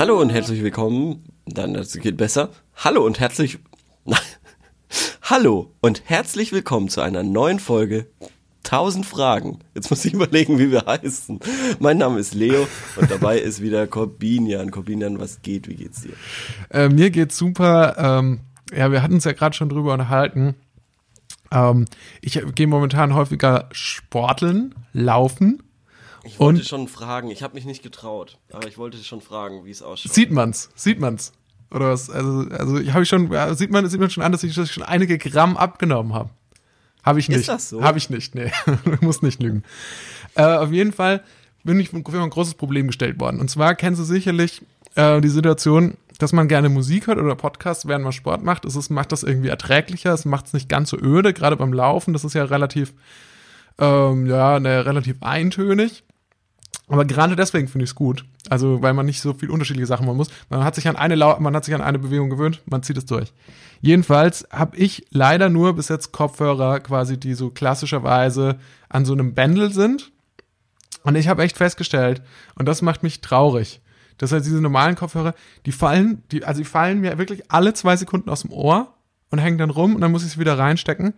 Hallo und herzlich willkommen. Dann, das geht besser. Hallo und herzlich. Hallo und herzlich willkommen zu einer neuen Folge 1000 Fragen. Jetzt muss ich überlegen, wie wir heißen. Mein Name ist Leo und dabei ist wieder Corbinian. Corbinian, was geht? Wie geht's dir? Äh, mir geht's super. Ähm, ja, wir hatten uns ja gerade schon drüber unterhalten. Ähm, ich gehe momentan häufiger sporteln, laufen. Ich wollte Und- schon fragen. Ich habe mich nicht getraut, aber ich wollte schon fragen, wie es ausschaut. Sieht man's? Sieht man's? Oder was? Also, also ich habe ich schon, ja, sieht man, sieht man schon an, dass ich, dass ich schon einige Gramm abgenommen habe. Habe ich Ist nicht. das so? Habe ich nicht, nee. du musst nicht lügen. Äh, auf jeden Fall bin ich vor ein großes Problem gestellt worden. Und zwar kennst du sicherlich äh, die Situation, dass man gerne Musik hört oder Podcast, während man Sport macht. Es ist, macht das irgendwie erträglicher, es macht es nicht ganz so öde, gerade beim Laufen. Das ist ja relativ, ähm, ja, ne, relativ eintönig. Aber gerade deswegen finde ich es gut. Also, weil man nicht so viel unterschiedliche Sachen machen muss. Man hat sich an eine Lau man hat sich an eine Bewegung gewöhnt, man zieht es durch. Jedenfalls habe ich leider nur bis jetzt Kopfhörer quasi, die so klassischerweise an so einem Bändel sind. Und ich habe echt festgestellt, und das macht mich traurig, dass halt diese normalen Kopfhörer, die fallen, die, also die fallen mir wirklich alle zwei Sekunden aus dem Ohr und hängen dann rum und dann muss ich sie wieder reinstecken.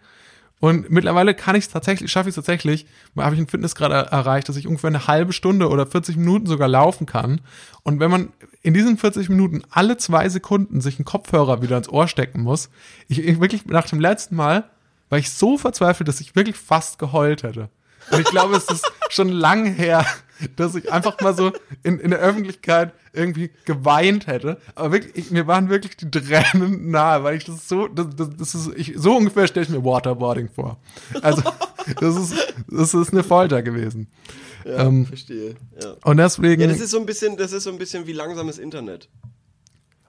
Und mittlerweile kann ich es tatsächlich, schaffe ich es tatsächlich, habe ich einen Fitnessgrad er erreicht, dass ich ungefähr eine halbe Stunde oder 40 Minuten sogar laufen kann. Und wenn man in diesen 40 Minuten alle zwei Sekunden sich einen Kopfhörer wieder ins Ohr stecken muss, ich, ich wirklich nach dem letzten Mal war ich so verzweifelt, dass ich wirklich fast geheult hätte. Und ich glaube, es ist schon lang her, dass ich einfach mal so in, in der Öffentlichkeit irgendwie geweint hätte. Aber wirklich, ich, mir waren wirklich die Tränen nahe, weil ich das so, das, das, das ist, ich, so ungefähr stelle ich mir Waterboarding vor. Also, das ist, das ist eine Folter gewesen. Ja, ähm, verstehe. Ja. Und deswegen. Ja, das ist so ein bisschen, das ist so ein bisschen wie langsames Internet.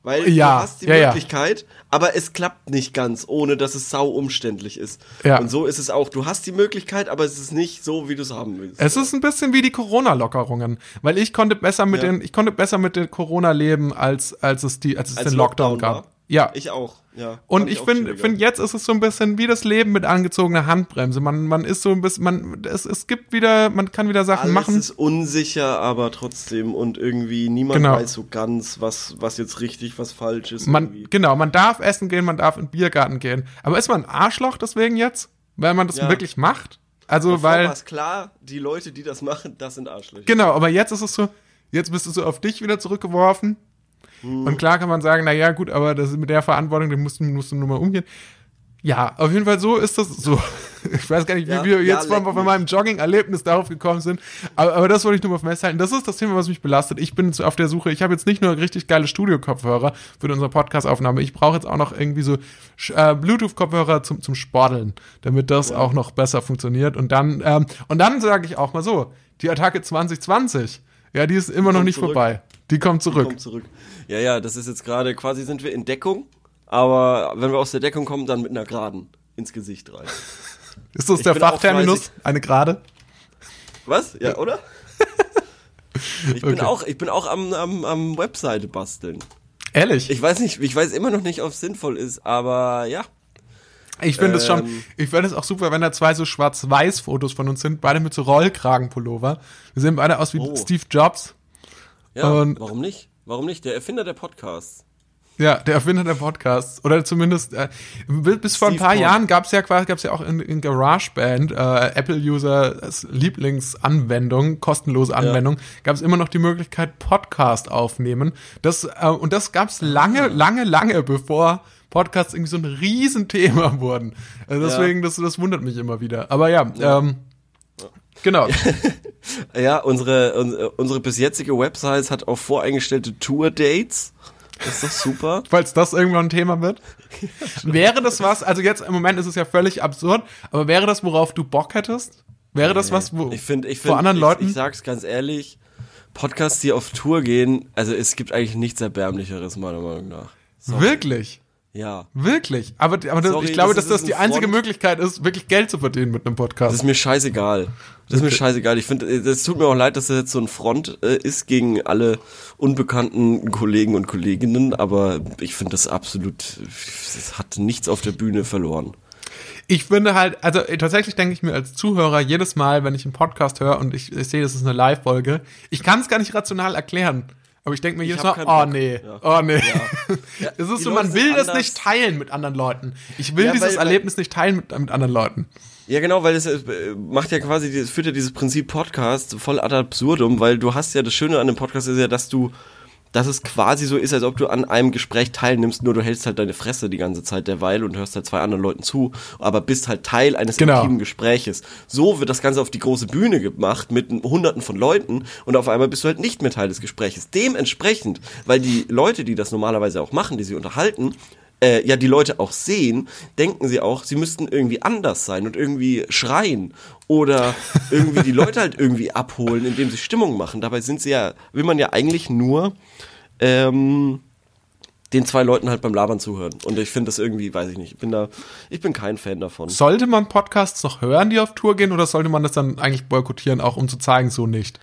Weil Ja, du hast die ja, ja. Möglichkeit, aber es klappt nicht ganz, ohne dass es sau umständlich ist. Ja. Und so ist es auch. Du hast die Möglichkeit, aber es ist nicht so, wie du es haben willst. Es ist ein bisschen wie die Corona-Lockerungen, weil ich konnte besser mit Ja. den, ich konnte besser mit den Corona leben, als, als es die, als es Als den Lockdown, Lockdown gab. war? Ja. Ich auch, ja. Und ich auch finde, find, jetzt ist es so ein bisschen wie das Leben mit angezogener Handbremse. Man, man ist so ein bisschen, man, es, es gibt wieder, man kann wieder Sachen Alles machen. ist unsicher, aber trotzdem und irgendwie niemand Genau. weiß so ganz, was, was jetzt richtig, was falsch ist. Man, irgendwie. genau, man darf essen gehen, man darf in den Biergarten gehen. Aber ist man ein Arschloch deswegen jetzt? Weil man das Ja. wirklich macht? Also, Davor weil, war es klar, die Leute, die das machen, das sind Arschlöcher. genau, aber jetzt ist es so, jetzt bist du so auf dich wieder zurückgeworfen. Hm. Und klar kann man sagen, na ja, gut, aber das ist mit der Verantwortung, die musst musst du nur mal umgehen. Ja, auf jeden Fall so ist das so. Ich weiß gar nicht, wie Ja, wir ja, jetzt von, leck von mich. meinem Jogging-Erlebnis darauf gekommen sind. Aber, aber das wollte ich nur mal festhalten. Das ist das Thema, was mich belastet. Ich bin auf der Suche. Ich habe jetzt nicht nur richtig geile Studio-Kopfhörer für unsere Podcast-Aufnahme. Ich brauche jetzt auch noch irgendwie so äh, Bluetooth-Kopfhörer zum, zum Sporteln, damit das auch noch besser funktioniert. Und dann, ähm, und dann sage ich auch mal so, die Attacke 2020, ja, die ist immer noch nicht zurück. vorbei. Die kommt zurück. Kommt zurück. Ja, ja, das ist jetzt gerade quasi sind wir in Deckung, aber wenn wir aus der Deckung kommen, dann mit einer Geraden ins Gesicht rein. Ist das Ich der bin Fachterminus? Eine Gerade? Was? Ja, oder? Ich bin Okay. auch, ich bin auch am, am, am Webseite basteln. Ehrlich? Ich weiß nicht, ich weiß immer noch nicht, ob es sinnvoll ist, aber ja. Ich finde es schon, Ähm. ich finde es auch super, wenn da zwei so Schwarz-Weiß-Fotos von uns sind, beide mit so Rollkragenpullover. Wir sehen beide aus wie Oh. Steve Jobs. Ja, Und- warum nicht? Warum nicht? Der Erfinder der Podcasts. Ja, der Erfinder der Podcasts. Oder zumindest, äh, bis vor ein paar Pod. Jahren gab es ja quasi, gab es ja auch in, in GarageBand, äh, Apple-Users Lieblingsanwendung, kostenlose Anwendung, gab es immer noch die Möglichkeit, Podcast aufnehmen. Das, äh, und das gab es lange, lange, lange, bevor Podcasts irgendwie so ein Riesenthema wurden. Also deswegen, das, das wundert mich immer wieder. Aber ja, ähm, genau. Ja, unsere, unsere, bis jetzige Website hat auch voreingestellte Tour-Dates. Das ist doch super. falls das irgendwann ein Thema wird. wäre das was, also jetzt im Moment ist es ja völlig absurd, aber wäre das, worauf du Bock hättest? Wäre das was, wo Ich finde, ich vor finde, anderen ich, Leuten? ich sag's ganz ehrlich, Podcasts, die auf Tour gehen, also es gibt eigentlich nichts erbärmlicheres, meiner Meinung nach. Sorry. wirklich? Ja. Wirklich? Aber, aber das, Sorry, ich glaube, das dass das die ein einzige Front. Möglichkeit ist, wirklich Geld zu verdienen mit einem Das Podcast. ist mir scheißegal. Das ist mir scheißegal. Ich finde, es tut mir auch leid, dass das jetzt so ein Front äh, ist gegen alle unbekannten Kollegen und Kolleginnen, aber ich finde das absolut, es hat nichts auf der Bühne verloren. Ich finde halt, also äh, tatsächlich denke ich mir als Zuhörer jedes Mal, wenn ich einen Podcast höre und ich, ich sehe, das ist eine Live-Folge, ich kann es gar nicht rational erklären. Aber ich denke mir jedes Mal, oh nee, Ja. oh nee. Ja, Es ist so, man will das anders. nicht teilen mit anderen Leuten. Ich will Ja, dieses weil- weil- Erlebnis nicht teilen mit, mit anderen Leuten. Ja, genau, weil es äh, macht ja quasi, es führt ja dieses Prinzip Podcast voll ad absurdum, weil du hast ja, das Schöne an dem Podcast ist ja, dass du, dass es quasi so ist, als ob du an einem Gespräch teilnimmst, nur du hältst halt deine Fresse die ganze Zeit derweil und hörst halt zwei anderen Leuten zu, aber bist halt Teil eines Genau. intimen Gespräches. So wird das Ganze auf die große Bühne gemacht mit hunderten von Leuten und auf einmal bist du halt nicht mehr Teil des Gespräches. Dementsprechend, weil die Leute, die das normalerweise auch machen, die sie unterhalten, äh, ja die Leute auch sehen, denken sie auch, sie müssten irgendwie anders sein und irgendwie schreien oder irgendwie die Leute halt irgendwie abholen, indem sie Stimmung machen. Dabei sind sie ja, will man ja eigentlich nur ähm, den zwei Leuten halt beim Labern zuhören. Und ich finde das irgendwie, weiß ich nicht, ich bin da, ich bin kein Fan davon. Sollte man Podcasts noch hören, die auf Tour gehen, oder sollte man das dann eigentlich boykottieren, auch um zu zeigen, so nicht?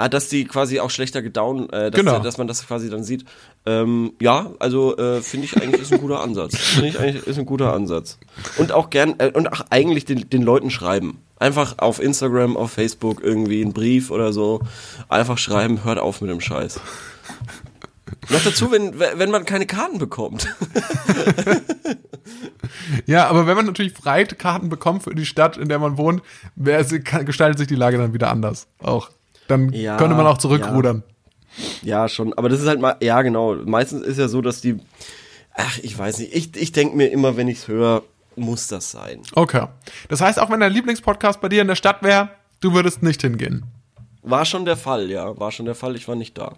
Ah, dass die quasi auch schlechter gedown, äh, dass, Genau. dass man das quasi dann sieht. Ähm, ja, also äh, finde ich eigentlich ist ein guter Ansatz. Finde ich eigentlich ist ein guter Ansatz. Und auch gern äh, und auch eigentlich den, den Leuten schreiben. Einfach auf Instagram, auf Facebook irgendwie einen Brief oder so. Einfach schreiben, hört auf mit dem Scheiß. Noch dazu, wenn, wenn man keine Karten bekommt. Ja, aber wenn man natürlich Freikarten bekommt für die Stadt, in der man wohnt, gestaltet sich die Lage dann wieder anders. Auch. Dann Ja, könnte man auch zurückrudern. Ja, schon. Aber das ist halt mal, ja genau. Meistens ist ja so, dass die, ach, ich weiß nicht. Ich, ich denke mir immer, wenn ich's höre, muss das sein. Okay. Das heißt, auch wenn dein Lieblingspodcast bei dir in der Stadt wäre, du würdest nicht hingehen. War schon der Fall, ja. War schon der Fall. Ich war nicht da.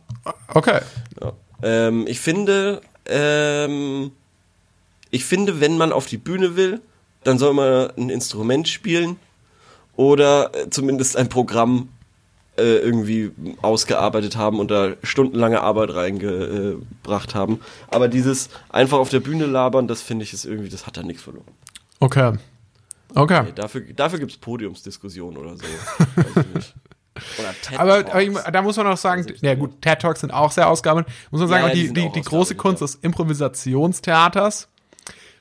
Okay. Ja. Ähm, ich finde, ähm, ich finde, wenn man auf die Bühne will, dann soll man ein Instrument spielen oder äh, zumindest ein Programm äh, irgendwie ausgearbeitet haben und da stundenlange Arbeit reingebracht haben. Aber dieses einfach auf der Bühne labern, das finde ich ist irgendwie, das hat da nichts verloren. Okay. Okay. Nee, dafür dafür gibt es Podiumsdiskussionen oder so. Oder TED Aber, aber ich, da muss man auch sagen, Selbst ja gut, TED Talks sind auch sehr ausgearbeitet. Muss man sagen, Ja, ja, auch die die, die, große Kunst ja. des Improvisationstheaters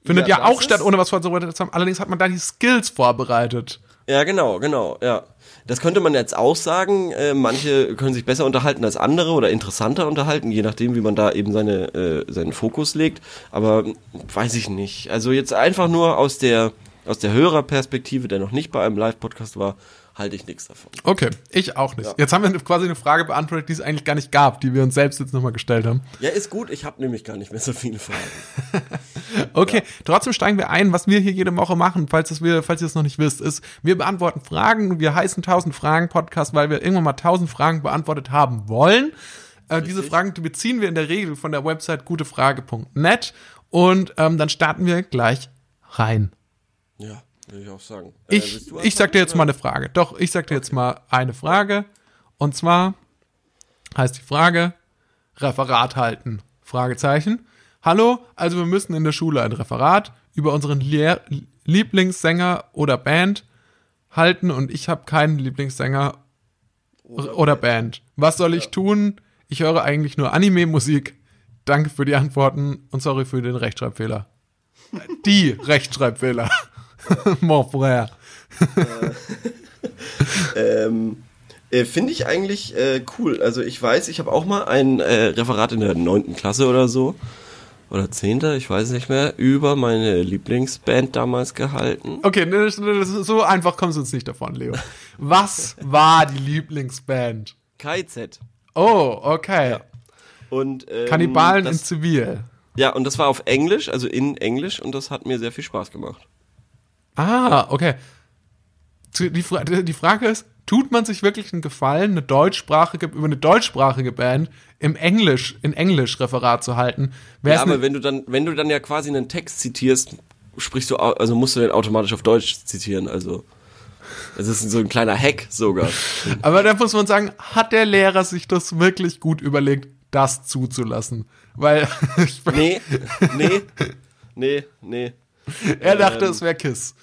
findet Ja, auch statt, ohne was vorzubereitet zu haben. Allerdings hat man da die Skills vorbereitet. Ja, genau, genau, ja. Das könnte man jetzt auch sagen. Äh, manche können sich besser unterhalten als andere oder interessanter unterhalten, je nachdem, wie man da eben seine, äh, seinen Fokus legt. Aber mh, weiß ich nicht. Also jetzt einfach nur aus der, aus der Hörerperspektive, der noch nicht bei einem Live-Podcast war, halte ich nichts davon. Okay, ich auch nicht. Ja. Jetzt haben wir quasi eine Frage beantwortet, die es eigentlich gar nicht gab, die wir uns selbst jetzt nochmal gestellt haben. Ja, ist gut. Ich habe nämlich gar nicht mehr so viele Fragen. Okay, trotzdem steigen wir ein, was wir hier jede Woche machen, falls, es wir, falls ihr es noch nicht wisst, ist, wir beantworten Fragen, wir heißen 1000 Fragen Podcast, weil wir irgendwann mal 1000 Fragen beantwortet haben wollen. Äh, diese Fragen beziehen wir in der Regel von der Website gutefrage.net und ähm, dann starten wir gleich rein. Ja, würde ich auch sagen. Äh, Ich, ich sag dir jetzt mal eine Frage. Doch, ich sag dir jetzt mal eine Frage. Und zwar heißt die Frage Referat halten. Fragezeichen. Hallo, also wir müssen in der Schule ein Referat über unseren Lehr Lieblingssänger oder Band halten und ich habe keinen Lieblingssänger oder, Band. Was soll ich tun? Ich höre eigentlich nur Anime-Musik. Danke für die Antworten und sorry für den Rechtschreibfehler. Die Rechtschreibfehler. Mon frère. Ähm, äh, Finde ich eigentlich äh, cool. Also ich weiß, ich habe auch mal ein äh, Referat in der neunten Klasse oder so, oder zehnte, ich weiß nicht mehr, über meine Lieblingsband damals gehalten. Okay, ne, das, so einfach kommst du uns nicht davon, Leo. Was war die Lieblingsband? KZ. Oh, okay. Und, ähm, Kannibalen in das, Zivil. Ja, und das war auf Englisch, also in Englisch, und das hat mir sehr viel Spaß gemacht. Ah, okay. Die, Fra die Frage ist, tut man sich wirklich einen Gefallen, eine deutschsprachige, über eine deutschsprachige Band im Englisch, in Englisch Referat zu halten? Ja, aber wenn du dann, wenn du dann ja quasi einen Text zitierst, sprichst du, also musst du den automatisch auf Deutsch zitieren, also. Es ist so ein kleiner Hack sogar. aber da muss man sagen, hat der Lehrer sich das wirklich gut überlegt, das zuzulassen? Weil Nee, nee, nee, nee, er dachte, Ähm, es wäre Kiss.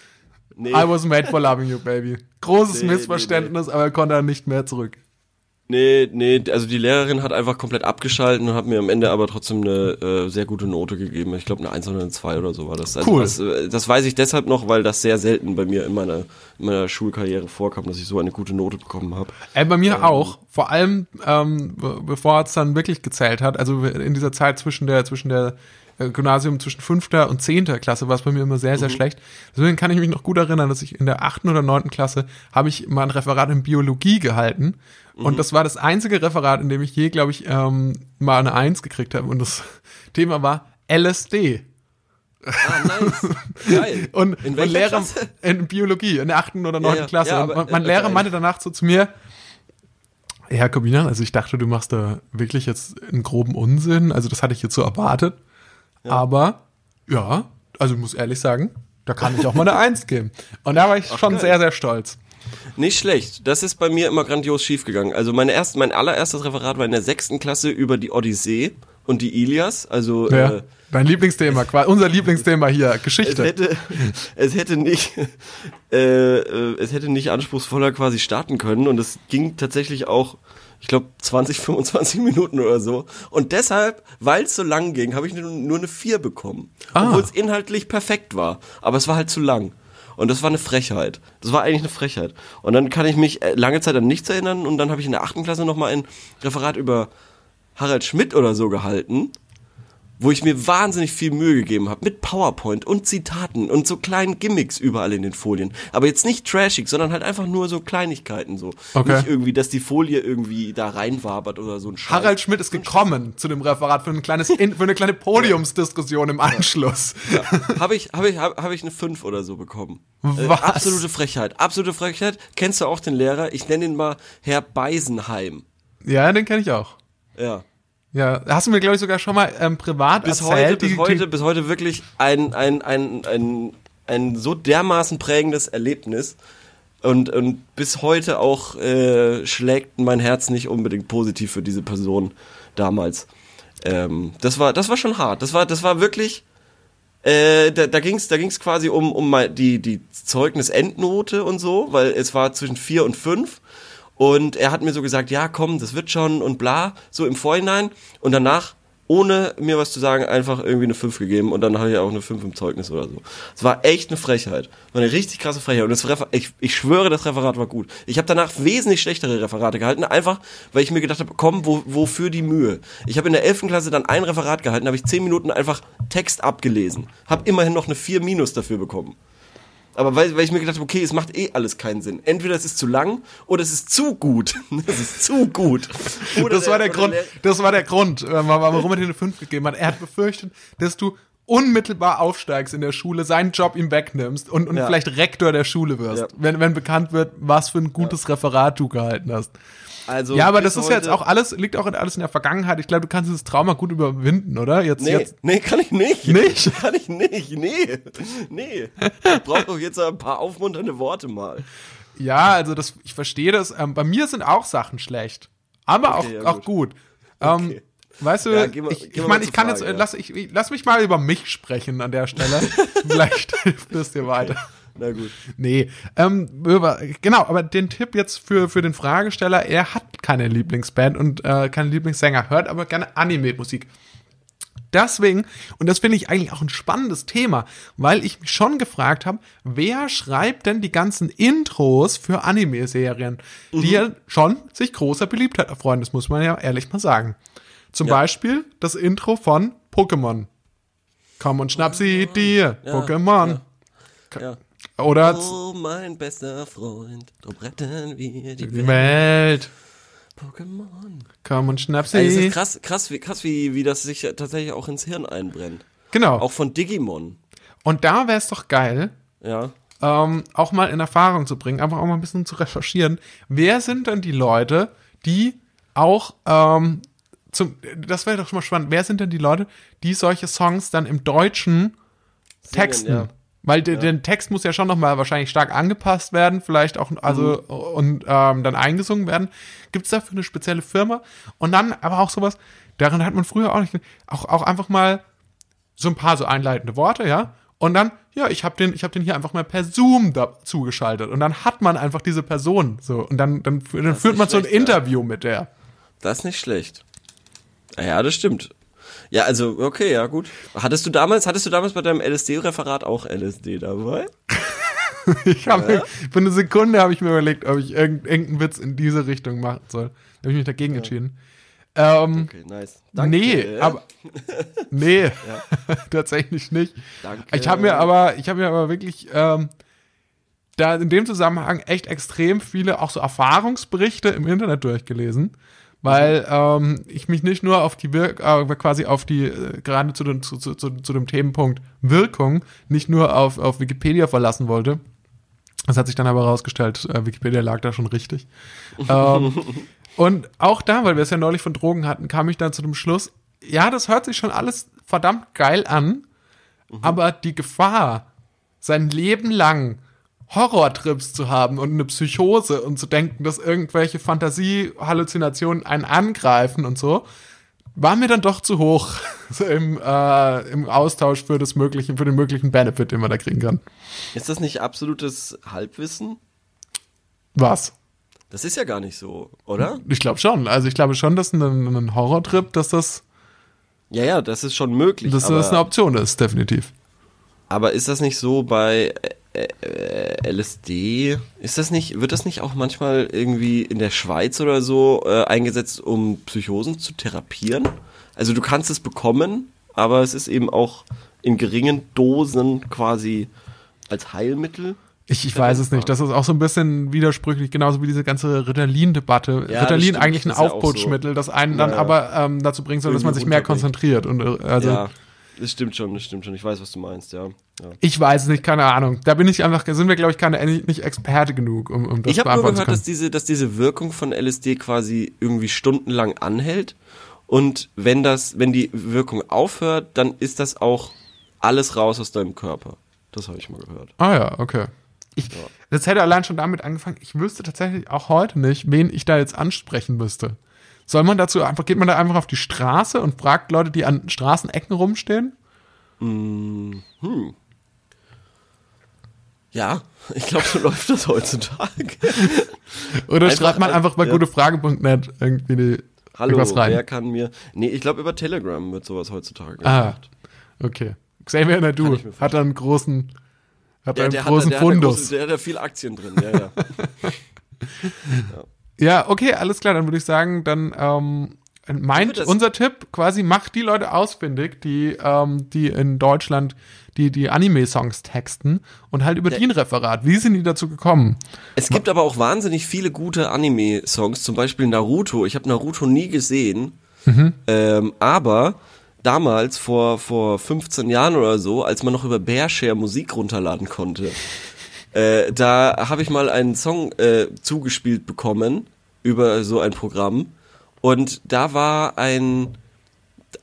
nee. I was made for loving you, baby. Großes Nee, nee, Missverständnis, aber er konnte dann nicht mehr zurück. Nee, nee, also die Lehrerin hat einfach komplett abgeschalten und hat mir am Ende aber trotzdem eine äh, sehr gute Note gegeben. Ich glaube eine 1 oder eine 2 oder so war das. Also Cool. Das, äh, das weiß ich deshalb noch, weil das sehr selten bei mir in meiner, in meiner Schulkarriere vorkam, dass ich so eine gute Note bekommen habe. Ey, bei mir auch. Vor allem, ähm, be- bevor es dann wirklich gezählt hat. Also in dieser Zeit zwischen der, zwischen der äh, Gymnasium zwischen fünfter und zehnter Klasse war es bei mir immer sehr, sehr schlecht. Deswegen kann ich mich noch gut erinnern, dass ich in der achten oder neunten Klasse habe ich mal ein Referat in Biologie gehalten. Und das war das einzige Referat, in dem ich je, glaube ich, ähm, mal eine Eins gekriegt habe. Und das Thema war LSD. Ah, nice. Geil. Und, in welcher Lehrer Klasse? in Biologie, in der achten oder neunten ja. Klasse. Ja, aber, mein- mein äh, Lehrer meinte danach so zu mir, ja, Herr Kobinan, also ich dachte, du machst da wirklich jetzt einen groben Unsinn. Also das hatte ich jetzt so erwartet. Aber ja, also ich muss ehrlich sagen, da kann ich auch mal eine Eins geben. Und da war ich schon geil. sehr, sehr stolz. Nicht schlecht. Das ist bei mir immer grandios schiefgegangen. Also meine erst, mein allererstes Referat war in der sechsten Klasse über die Odyssee und die Ilias. Also Ja, äh, dein Lieblingsthema, quasi unser Lieblingsthema hier, es Geschichte. hätte, es hätte nicht, äh, äh, es hätte nicht anspruchsvoller quasi starten können und es ging tatsächlich auch, ich glaube 20, 25 Minuten oder so. Und deshalb, weil es so lang ging, habe ich nur, eine 4 bekommen, Ah. obwohl es inhaltlich perfekt war. Aber es war halt zu lang. Und das war eine Frechheit. Das war eigentlich eine Frechheit. Und dann kann ich mich äh, lange Zeit an nichts erinnern und dann habe ich in der achten Klasse nochmal ein Referat über Harald Schmidt oder so gehalten wo ich mir wahnsinnig viel Mühe gegeben habe mit PowerPoint und Zitaten und so kleinen Gimmicks überall in den Folien. Aber jetzt nicht trashig, sondern halt einfach nur so Kleinigkeiten so. Okay. Nicht irgendwie, dass die Folie irgendwie da reinwabert oder so ein Scheiß. Harald Schmidt ist gekommen zu dem Referat für, ein kleines, In- für eine kleine Podiumsdiskussion im Anschluss. habe ich, habe ich, habe hab ich eine 5 oder so bekommen. Äh, absolute Frechheit. Absolute Frechheit. Kennst du auch den Lehrer? Ich nenne ihn mal Herr Beisenheim. Ja, den kenne ich auch. Ja. Ja, hast du mir, glaube ich, sogar schon mal ähm, privat bis erzählt. heute, die- bis heute, bis heute wirklich ein, ein, ein, ein, ein so dermaßen prägendes Erlebnis. Und, und bis heute auch äh, schlägt mein Herz nicht unbedingt positiv für diese Person damals. Ähm, das war, das war schon hart. Das war, das war wirklich. Äh, da, da ging es da ging's quasi um, um mal die, die Zeugnisendnote und so, weil es war zwischen vier und fünf. Und er hat mir so gesagt, ja, komm, das wird schon und bla, so im Vorhinein. Und danach, ohne mir was zu sagen, einfach irgendwie eine 5 gegeben. Und dann hatte ich auch eine 5 im Zeugnis oder so. Es war echt eine Frechheit. War eine richtig krasse Frechheit. Und das Refer ich, ich schwöre, das Referat war gut. Ich habe danach wesentlich schlechtere Referate gehalten, einfach weil ich mir gedacht habe, komm, wo, wofür die Mühe? Ich habe in der 11. Klasse dann ein Referat gehalten, habe ich 10 Minuten einfach Text abgelesen. Habe immerhin noch eine 4 Minus dafür bekommen. Aber weil, weil ich mir gedacht habe, okay, es macht eh alles keinen Sinn. Entweder es ist zu lang oder es ist zu gut. Es ist zu gut. Oder das war der Grund, Lehr- das war der Grund, äh, warum er dir eine 5 gegeben hat. Er hat befürchtet, dass du unmittelbar aufsteigst in der Schule, seinen Job ihm wegnimmst und, und Ja. vielleicht Rektor der Schule wirst, Ja. wenn, wenn bekannt wird, was für ein gutes Referat du gehalten hast. Also ja, aber das ist ja jetzt auch alles, liegt auch alles in der Vergangenheit. Ich glaube, du kannst dieses Trauma gut überwinden, oder? Jetzt, Nee, jetzt. nee, kann ich nicht. Nicht? Kann ich nicht. Nee. Nee. Ich brauche doch jetzt ein paar aufmunternde Worte mal. Ja, also das, ich verstehe das. Ähm, bei mir sind auch Sachen schlecht. Aber Okay, auch, ja, auch gut. Ähm, Okay. weißt du, Ja, mal- ich, ich meine, ich kann Frage, jetzt, ja. lass, ich, ich, lass mich mal über mich sprechen an der Stelle. Vielleicht hilft es dir weiter. Na gut. Nee, ähm, genau, aber den Tipp jetzt für, für den Fragesteller, er hat keine Lieblingsband und äh, keinen Lieblingssänger, hört aber gerne Anime-Musik. Deswegen, und das finde ich eigentlich auch ein spannendes Thema, weil ich mich schon gefragt habe, wer schreibt denn die ganzen Intros für Anime-Serien, die ja schon sich großer Beliebtheit erfreuen, das muss man ja ehrlich mal sagen. Zum Ja. Beispiel das Intro von Pokémon. Komm und schnapp sie dir, Pokémon. Ja. Oder Oh, mein bester Freund, drum retten wir die die Welt. Welt. Pokémon. Komm und schnapp Also es sie. ist krass, krass, wie, krass wie, wie das sich tatsächlich auch ins Hirn einbrennt. Genau. Auch von Digimon. Und da wäre es doch geil, Ja. ähm, auch mal in Erfahrung zu bringen, einfach auch mal ein bisschen zu recherchieren. Wer sind denn die Leute, die auch ähm, zum, das wäre doch schon mal spannend. Wer sind denn die Leute, die solche Songs dann im Deutschen texten? ja. Weil der, der Text muss ja schon nochmal wahrscheinlich stark angepasst werden, vielleicht auch, also, und ähm, dann eingesungen werden. Gibt es dafür eine spezielle Firma? Und dann aber auch sowas, daran hat man früher auch nicht, auch, auch einfach mal so ein paar so einleitende Worte, ja? Und dann, ja, ich habe den, ich habe den hier einfach mal per Zoom da zugeschaltet und dann hat man einfach diese Person so und dann, dann, dann führt man so ein schlecht, ja. Interview mit der. Das ist nicht schlecht. Ja, das stimmt. Ja, also, okay, ja, gut. Hattest du damals, hattest du damals bei deinem LSD-Referat auch LSD dabei? Ich habe mir, für eine Sekunde habe ich mir überlegt, ob ich irgend- irgendeinen Witz in diese Richtung machen soll. Da habe ich mich dagegen entschieden. Ähm, Okay, nice. Danke. Nee, aber nee, tatsächlich nicht. Danke. Ich habe mir aber, ich habe mir aber wirklich ähm, da in dem Zusammenhang echt extrem viele auch so Erfahrungsberichte im Internet durchgelesen, weil ähm, ich mich nicht nur auf die Wir äh, quasi auf die äh, gerade zu, den, zu, zu, zu, dem Themenpunkt Wirkung nicht nur auf, auf Wikipedia verlassen wollte. Das hat sich dann aber herausgestellt, äh, Wikipedia lag da schon richtig. ähm, und auch da, weil wir es ja neulich von Drogen hatten, kam ich dann zu dem Schluss, ja, das hört sich schon alles verdammt geil an, aber die Gefahr, sein Leben lang Horrortrips zu haben und eine Psychose und zu denken, dass irgendwelche Fantasiehalluzinationen einen angreifen und so, war mir dann doch zu hoch so im, äh, im Austausch für das mögliche, für den möglichen Benefit, den man da kriegen kann. Ist das nicht absolutes Halbwissen? Was? Das ist ja gar nicht so, oder? Ich glaube schon. Also ich glaube schon, dass ein, ein Horrortrip, dass das, Ja, ja, das ist schon möglich. dass aber, das eine Option ist, definitiv. aber ist das nicht so bei LSD? Ist das nicht, wird das nicht auch manchmal irgendwie in der Schweiz oder so äh, eingesetzt, um Psychosen zu therapieren? Also du kannst es bekommen, aber es ist eben auch in geringen Dosen quasi als Heilmittel. Ich, ich weiß es nicht. Das ist auch so ein bisschen widersprüchlich, genauso wie diese ganze Ritalin-Debatte. Ja, Ritalin eigentlich ein Aufputschmittel, das einen dann Ja, ja. aber ähm, dazu bringt, soll, dass man sich mehr konzentriert. Und äh, also ja, das stimmt schon, das stimmt schon. Ich weiß, was du meinst, ja. ja. ich weiß es nicht, keine Ahnung. Da bin ich einfach, sind wir, glaube ich, keine nicht Experte genug, um, um das Ich habe nur gehört, dass zu können. diese, dass diese Wirkung von LSD quasi irgendwie stundenlang anhält. Und wenn das, wenn die Wirkung aufhört, dann ist das auch alles raus aus deinem Körper. Das habe ich mal gehört. Ah ja, okay. Ich, Das hätte allein schon damit angefangen. Ich wüsste tatsächlich auch heute nicht, wen ich da jetzt ansprechen müsste. Soll man dazu einfach, geht man da einfach auf die Straße und fragt Leute, die an Straßenecken rumstehen? Ja, ich glaube, so läuft das heutzutage. Oder Einfach schreibt man ein- einfach bei ja. gutefrage.net irgendwie die, Hallo, rein? wer kann mir. Nee, ich glaube, über Telegram wird sowas heutzutage Ah, gemacht. okay. Xavier Nadu hat da einen großen, hat da einen großen hat, der, hat Fundus. große, der hat da viel Aktien drin, ja, ja. Ja, okay, alles klar. Dann würde ich sagen, dann ähm, meint unser Tipp quasi, macht die Leute ausfindig, die, ähm, die in Deutschland die, die Anime-Songs texten und halt über die ein Referat. Wie sind die dazu gekommen? Es gibt aber auch wahnsinnig viele gute Anime-Songs, zum Beispiel Naruto. Ich habe Naruto nie gesehen, ähm, aber damals, vor, vor 15 Jahren oder so, als man noch über Bearshare Musik runterladen konnte, äh, da habe ich mal einen Song äh, zugespielt bekommen über so ein Programm und da war ein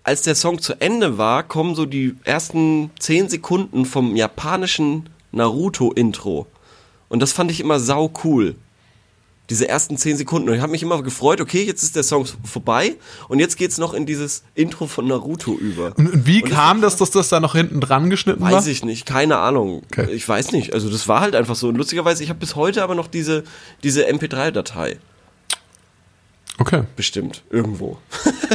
als der Song zu Ende war, kommen so die ersten 10 Sekunden vom japanischen Naruto-Intro. Und das fand ich immer sau cool. Diese ersten 10 Sekunden. Und ich habe mich immer gefreut, okay, jetzt ist der Song vorbei und jetzt geht's noch in dieses Intro von Naruto über. Und, wie Und kam das, dass das da noch hinten dran geschnitten war? Weiß ich nicht, keine Ahnung. Okay. Ich weiß nicht. Also das war halt einfach so. Und lustigerweise, ich habe bis heute aber noch diese, diese MP3-Datei. Okay. Bestimmt. Irgendwo.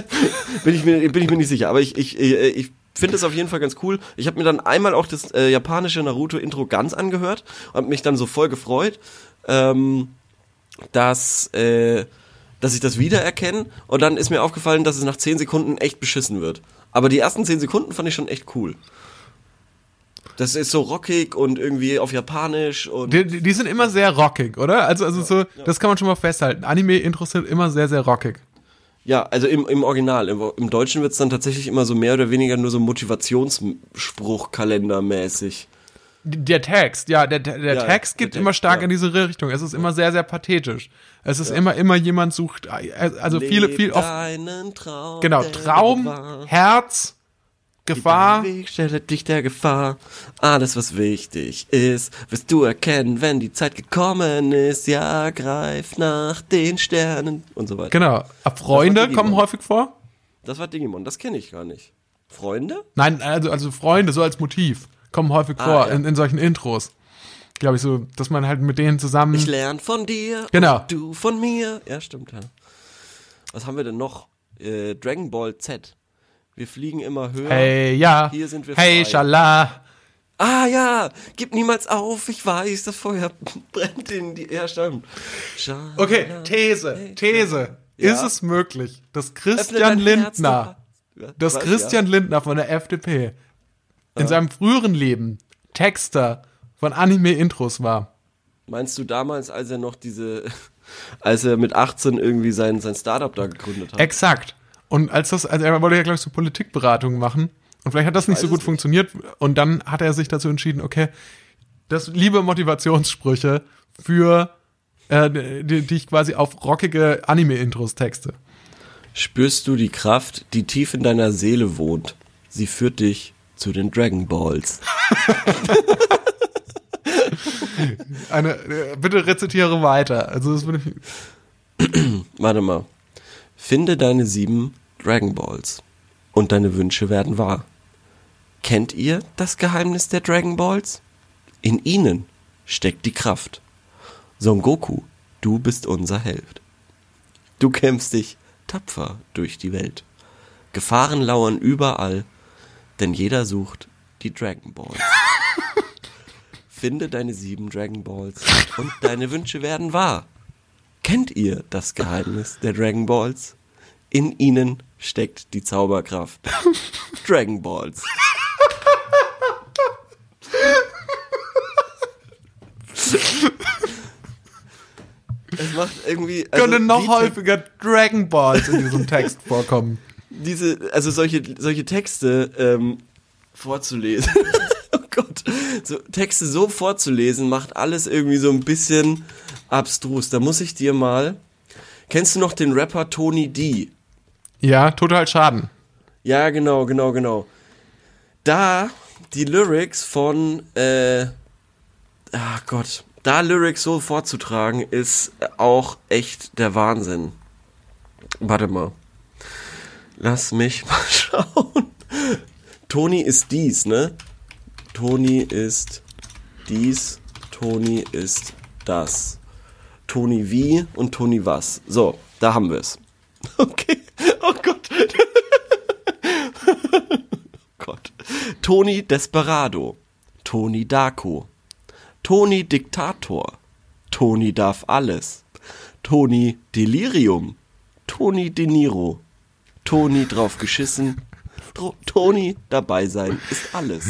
bin, ich mir, bin ich mir nicht sicher. Aber ich, ich, ich finde es auf jeden Fall ganz cool. Ich habe mir dann einmal auch das äh, japanische Naruto-Intro ganz angehört und hab mich dann so voll gefreut, ähm, dass, äh, dass ich das wiedererkenne. Und dann ist mir aufgefallen, dass es nach 10 Sekunden echt beschissen wird. Aber die ersten 10 Sekunden fand ich schon echt cool. Das ist so rockig und irgendwie auf Japanisch und Die, die sind immer sehr rockig, oder? Also, also so, das kann man schon mal festhalten. Anime-Intros sind immer sehr, sehr rockig. Ja, also im, im Original. Im, im Deutschen wird's dann tatsächlich immer so mehr oder weniger nur so Motivationsspruch-Kalendermäßig. Der Text, ja, der, der Ja, Text der geht Text, immer stark ja. in diese Richtung. Es ist immer sehr, sehr pathetisch. Es ist immer, immer jemand sucht, also viele, viel oft, Traum. genau, der Traum, Gefahr. Herz, Gefahr. Weg stelle dich der Gefahr. Alles, was wichtig ist, wirst du erkennen, wenn die Zeit gekommen ist. Ja, greif nach den Sternen und so weiter. Genau. Ah, Freunde kommen häufig vor? Das war Digimon, das kenne ich gar nicht. Freunde? Nein, also, also Freunde, so als Motiv. Kommen häufig Ah, vor ja. in, in solchen Intros. Glaube ich so, dass man halt mit denen zusammen. Ich lerne von dir, Genau. du von mir. Ja, stimmt, ja. Was haben wir denn noch? Äh, Dragon Ball Z. Wir fliegen immer höher. Hey, ja. Hier sind wir Hey, frei. Schala. Ah ja, gib niemals auf, ich weiß, das Feuer brennt in die. Ja, stimmt. Schade. Okay, These, These. Ja. Ist es möglich, dass Christian Lindner, Ja, dass Christian Lindner von der FDP in seinem früheren Leben Texter von Anime-Intros war? Meinst du damals, als er noch diese, als er mit 18 irgendwie sein, sein Startup da gegründet hat? Exakt. Und als das, also er wollte ja, glaube ich, so Politikberatung machen. Und vielleicht hat das nicht so gut es funktioniert. Und dann hat er sich dazu entschieden, okay, das liebe Motivationssprüche für, äh, die, die ich quasi auf rockige Anime-Intros texte. Spürst du die Kraft, die tief in deiner Seele wohnt? Sie führt dich zu den Dragon Balls. Eine, äh, bitte rezitiere weiter. Also das ich, Warte mal. Finde deine sieben Dragon Balls und deine Wünsche werden wahr. Kennt ihr das Geheimnis der Dragon Balls? In ihnen steckt die Kraft. Son Goku, du bist unser Held. Du kämpfst dich tapfer durch die Welt. Gefahren lauern überall, denn jeder sucht die Dragon Balls. Finde deine sieben Dragon Balls und deine Wünsche werden wahr. Kennt ihr das Geheimnis der Dragon Balls? In ihnen steckt die Zauberkraft. Dragon Balls. Es macht irgendwie. Also könnte noch häufiger Dragon Balls in diesem Text vorkommen. Diese, also solche, solche Texte ähm, vorzulesen. oh Gott. So, Texte so vorzulesen macht alles irgendwie so ein bisschen abstrus. Da muss ich dir mal. Kennst du noch den Rapper Tony D? Ja, total Schaden. Ja, genau, genau, genau. Da die Lyrics von, äh, ach Gott, da Lyrics so vorzutragen, ist auch echt der Wahnsinn. Warte mal. Lass mich mal schauen. Toni ist dies, ne? Toni ist dies, Toni ist das. Toni wie und Toni was. So, da haben wir es. Okay. Oh Gott. Gott. Toni Desperado. Toni Darko. Toni Diktator. Toni darf alles. Toni Delirium. Toni De Niro. Toni drauf geschissen. Toni dabei sein ist alles.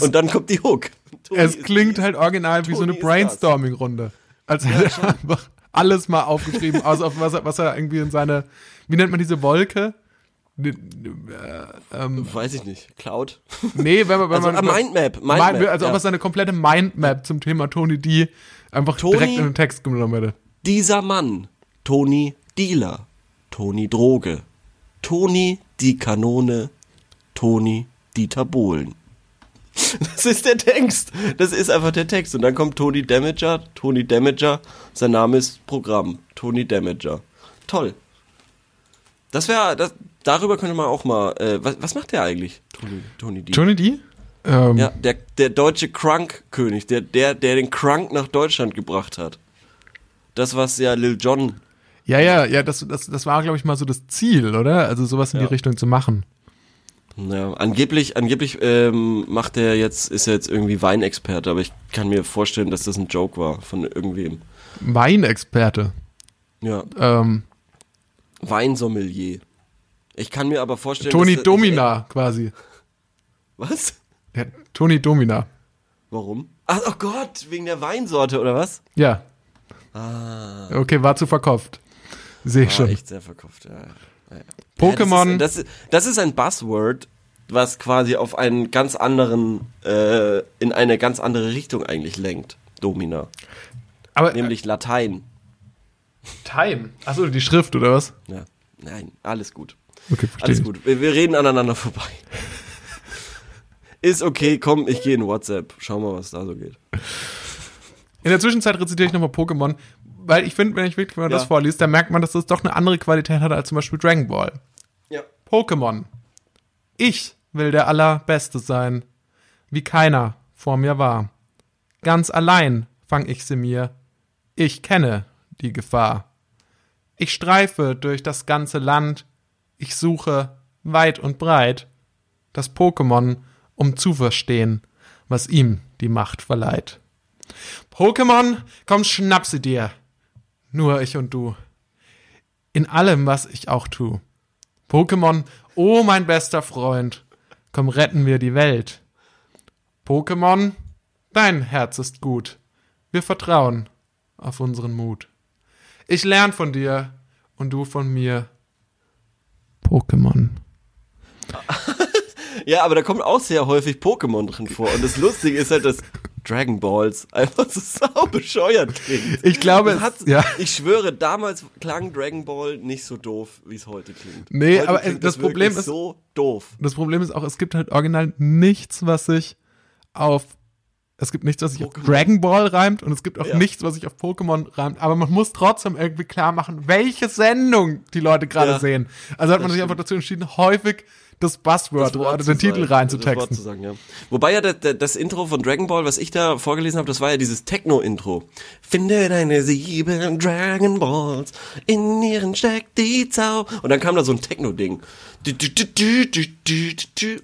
Und dann kommt die Hook. Toni Es klingt halt original wie so eine. Brainstorming-Runde. Als hätte er einfach alles mal aufgeschrieben, außer auf was er, was er irgendwie in seine, wie nennt man diese Wolke? Äh, ähm, Weiß ich nicht. Cloud. nee, wenn man, wenn Also, man ah, Mindmap. Mind- Mindmap. also ja. ob er seine komplette Mindmap zum Thema Tony D einfach Tony- direkt in den Text genommen hätte. Dieser Mann, Toni Dealer, Toni Droge, Toni die Kanone, Toni Dieter Bohlen. Das ist der Text. Das ist einfach der Text. Und dann kommt Toni Damager, Toni Damager, sein Name ist Programm, Toni Damager. Toll. Das wäre, darüber könnte man auch mal, äh, was, was macht der eigentlich, Toni, Toni D? Tony D? Ähm, Ja, der, der deutsche Crunk-König, der, der, der den Crunk nach Deutschland gebracht hat. Das, was ja Lil Jon ja, ja, ja, das, das, das war, glaube ich, mal so das Ziel, oder? Also sowas in Ja. die Richtung zu machen. Ja, angeblich, angeblich ähm, macht er jetzt, ist er jetzt irgendwie Weinexperte, aber ich kann mir vorstellen, dass das ein Joke war von irgendwem. Weinexperte. Ja, Ähm, Weinsommelier. Ich kann mir aber vorstellen, Tony dass Domina quasi. Was? Ja, Tony Domina. Warum? Ach, oh Gott, wegen der Weinsorte oder was? Ja. Ah, Okay, war zu verkauft. Sehe ich war schon. echt sehr verkauft. Ja. Pokémon. Ja, das, ist, das, das ist ein Buzzword, was quasi auf einen ganz anderen, äh, in eine ganz andere Richtung eigentlich lenkt. Domina. Aber Nämlich Latein. Time. Achso, die Schrift oder was? Ja. Nein, alles gut. Okay, verstehe. Alles gut. Wir, wir reden aneinander vorbei. Ist okay, komm, ich gehe in WhatsApp. Schau mal, was da so geht. In der Zwischenzeit rezitiere ich nochmal Pokémon, weil ich finde, wenn ich wirklich mal Ja. das vorliest, dann merkt man, dass das doch eine andere Qualität hat als zum Beispiel Dragon Ball. Ja. Pokémon. Ich will der Allerbeste sein. wie keiner vor mir war. Ganz allein fang ich sie mir. Ich kenne die Gefahr. Ich streife durch das ganze Land. Ich suche weit und breit das Pokémon, um zu verstehen, was ihm die Macht verleiht. Pokémon, komm, schnapp sie dir. Nur ich und du. In allem, was ich auch tu. Pokémon, oh mein bester Freund, komm, retten wir die Welt. Pokémon, dein Herz ist gut. Wir vertrauen auf unseren Mut. Ich lern von dir und du von mir. Pokémon. Ja, aber da kommt auch sehr häufig Pokémon drin vor. Und das Lustige ist halt, dass Dragon Balls einfach so sau bescheuert klingt. Ich glaube, Das hat, ja. Ich schwöre, damals klang Dragon Ball nicht so doof, wie es heute klingt. Nee, heute aber klingt das Problem ist- so doof. Das Problem ist auch, es gibt halt original nichts, was sich auf. Es gibt nichts, was sich auf. Dragon Ball reimt und es gibt auch Ja. nichts, was sich auf Pokémon reimt. Aber man muss trotzdem irgendwie klar machen, welche Sendung die Leute gerade Ja. sehen. Also hat man sich einfach dazu entschieden, häufig das Buzzword Das oder den Titel reinzutexten. zu sagen, ja. Wobei ja das, das Intro von Dragon Ball, was ich da vorgelesen habe, das war ja dieses Techno-Intro. Finde deine sieben Dragon Balls, in ihren steckt die Zau. Und dann kam da so ein Techno-Ding.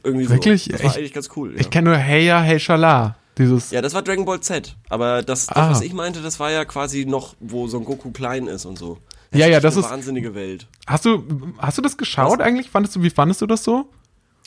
Irgendwie so. Wirklich? Das war Ich- eigentlich ganz cool. Ja. Ich kenne nur Hey Ya, Hey Shala. Dieses. ja, das war Dragon Ball Z. Aber das, das Ah. was ich meinte, das war ja quasi noch, wo Son Goku klein ist und so. Ja, ja, echt das eine ist- wahnsinnige Welt. Hast du, hast du das geschaut eigentlich? Fandest du, wie fandest du das so?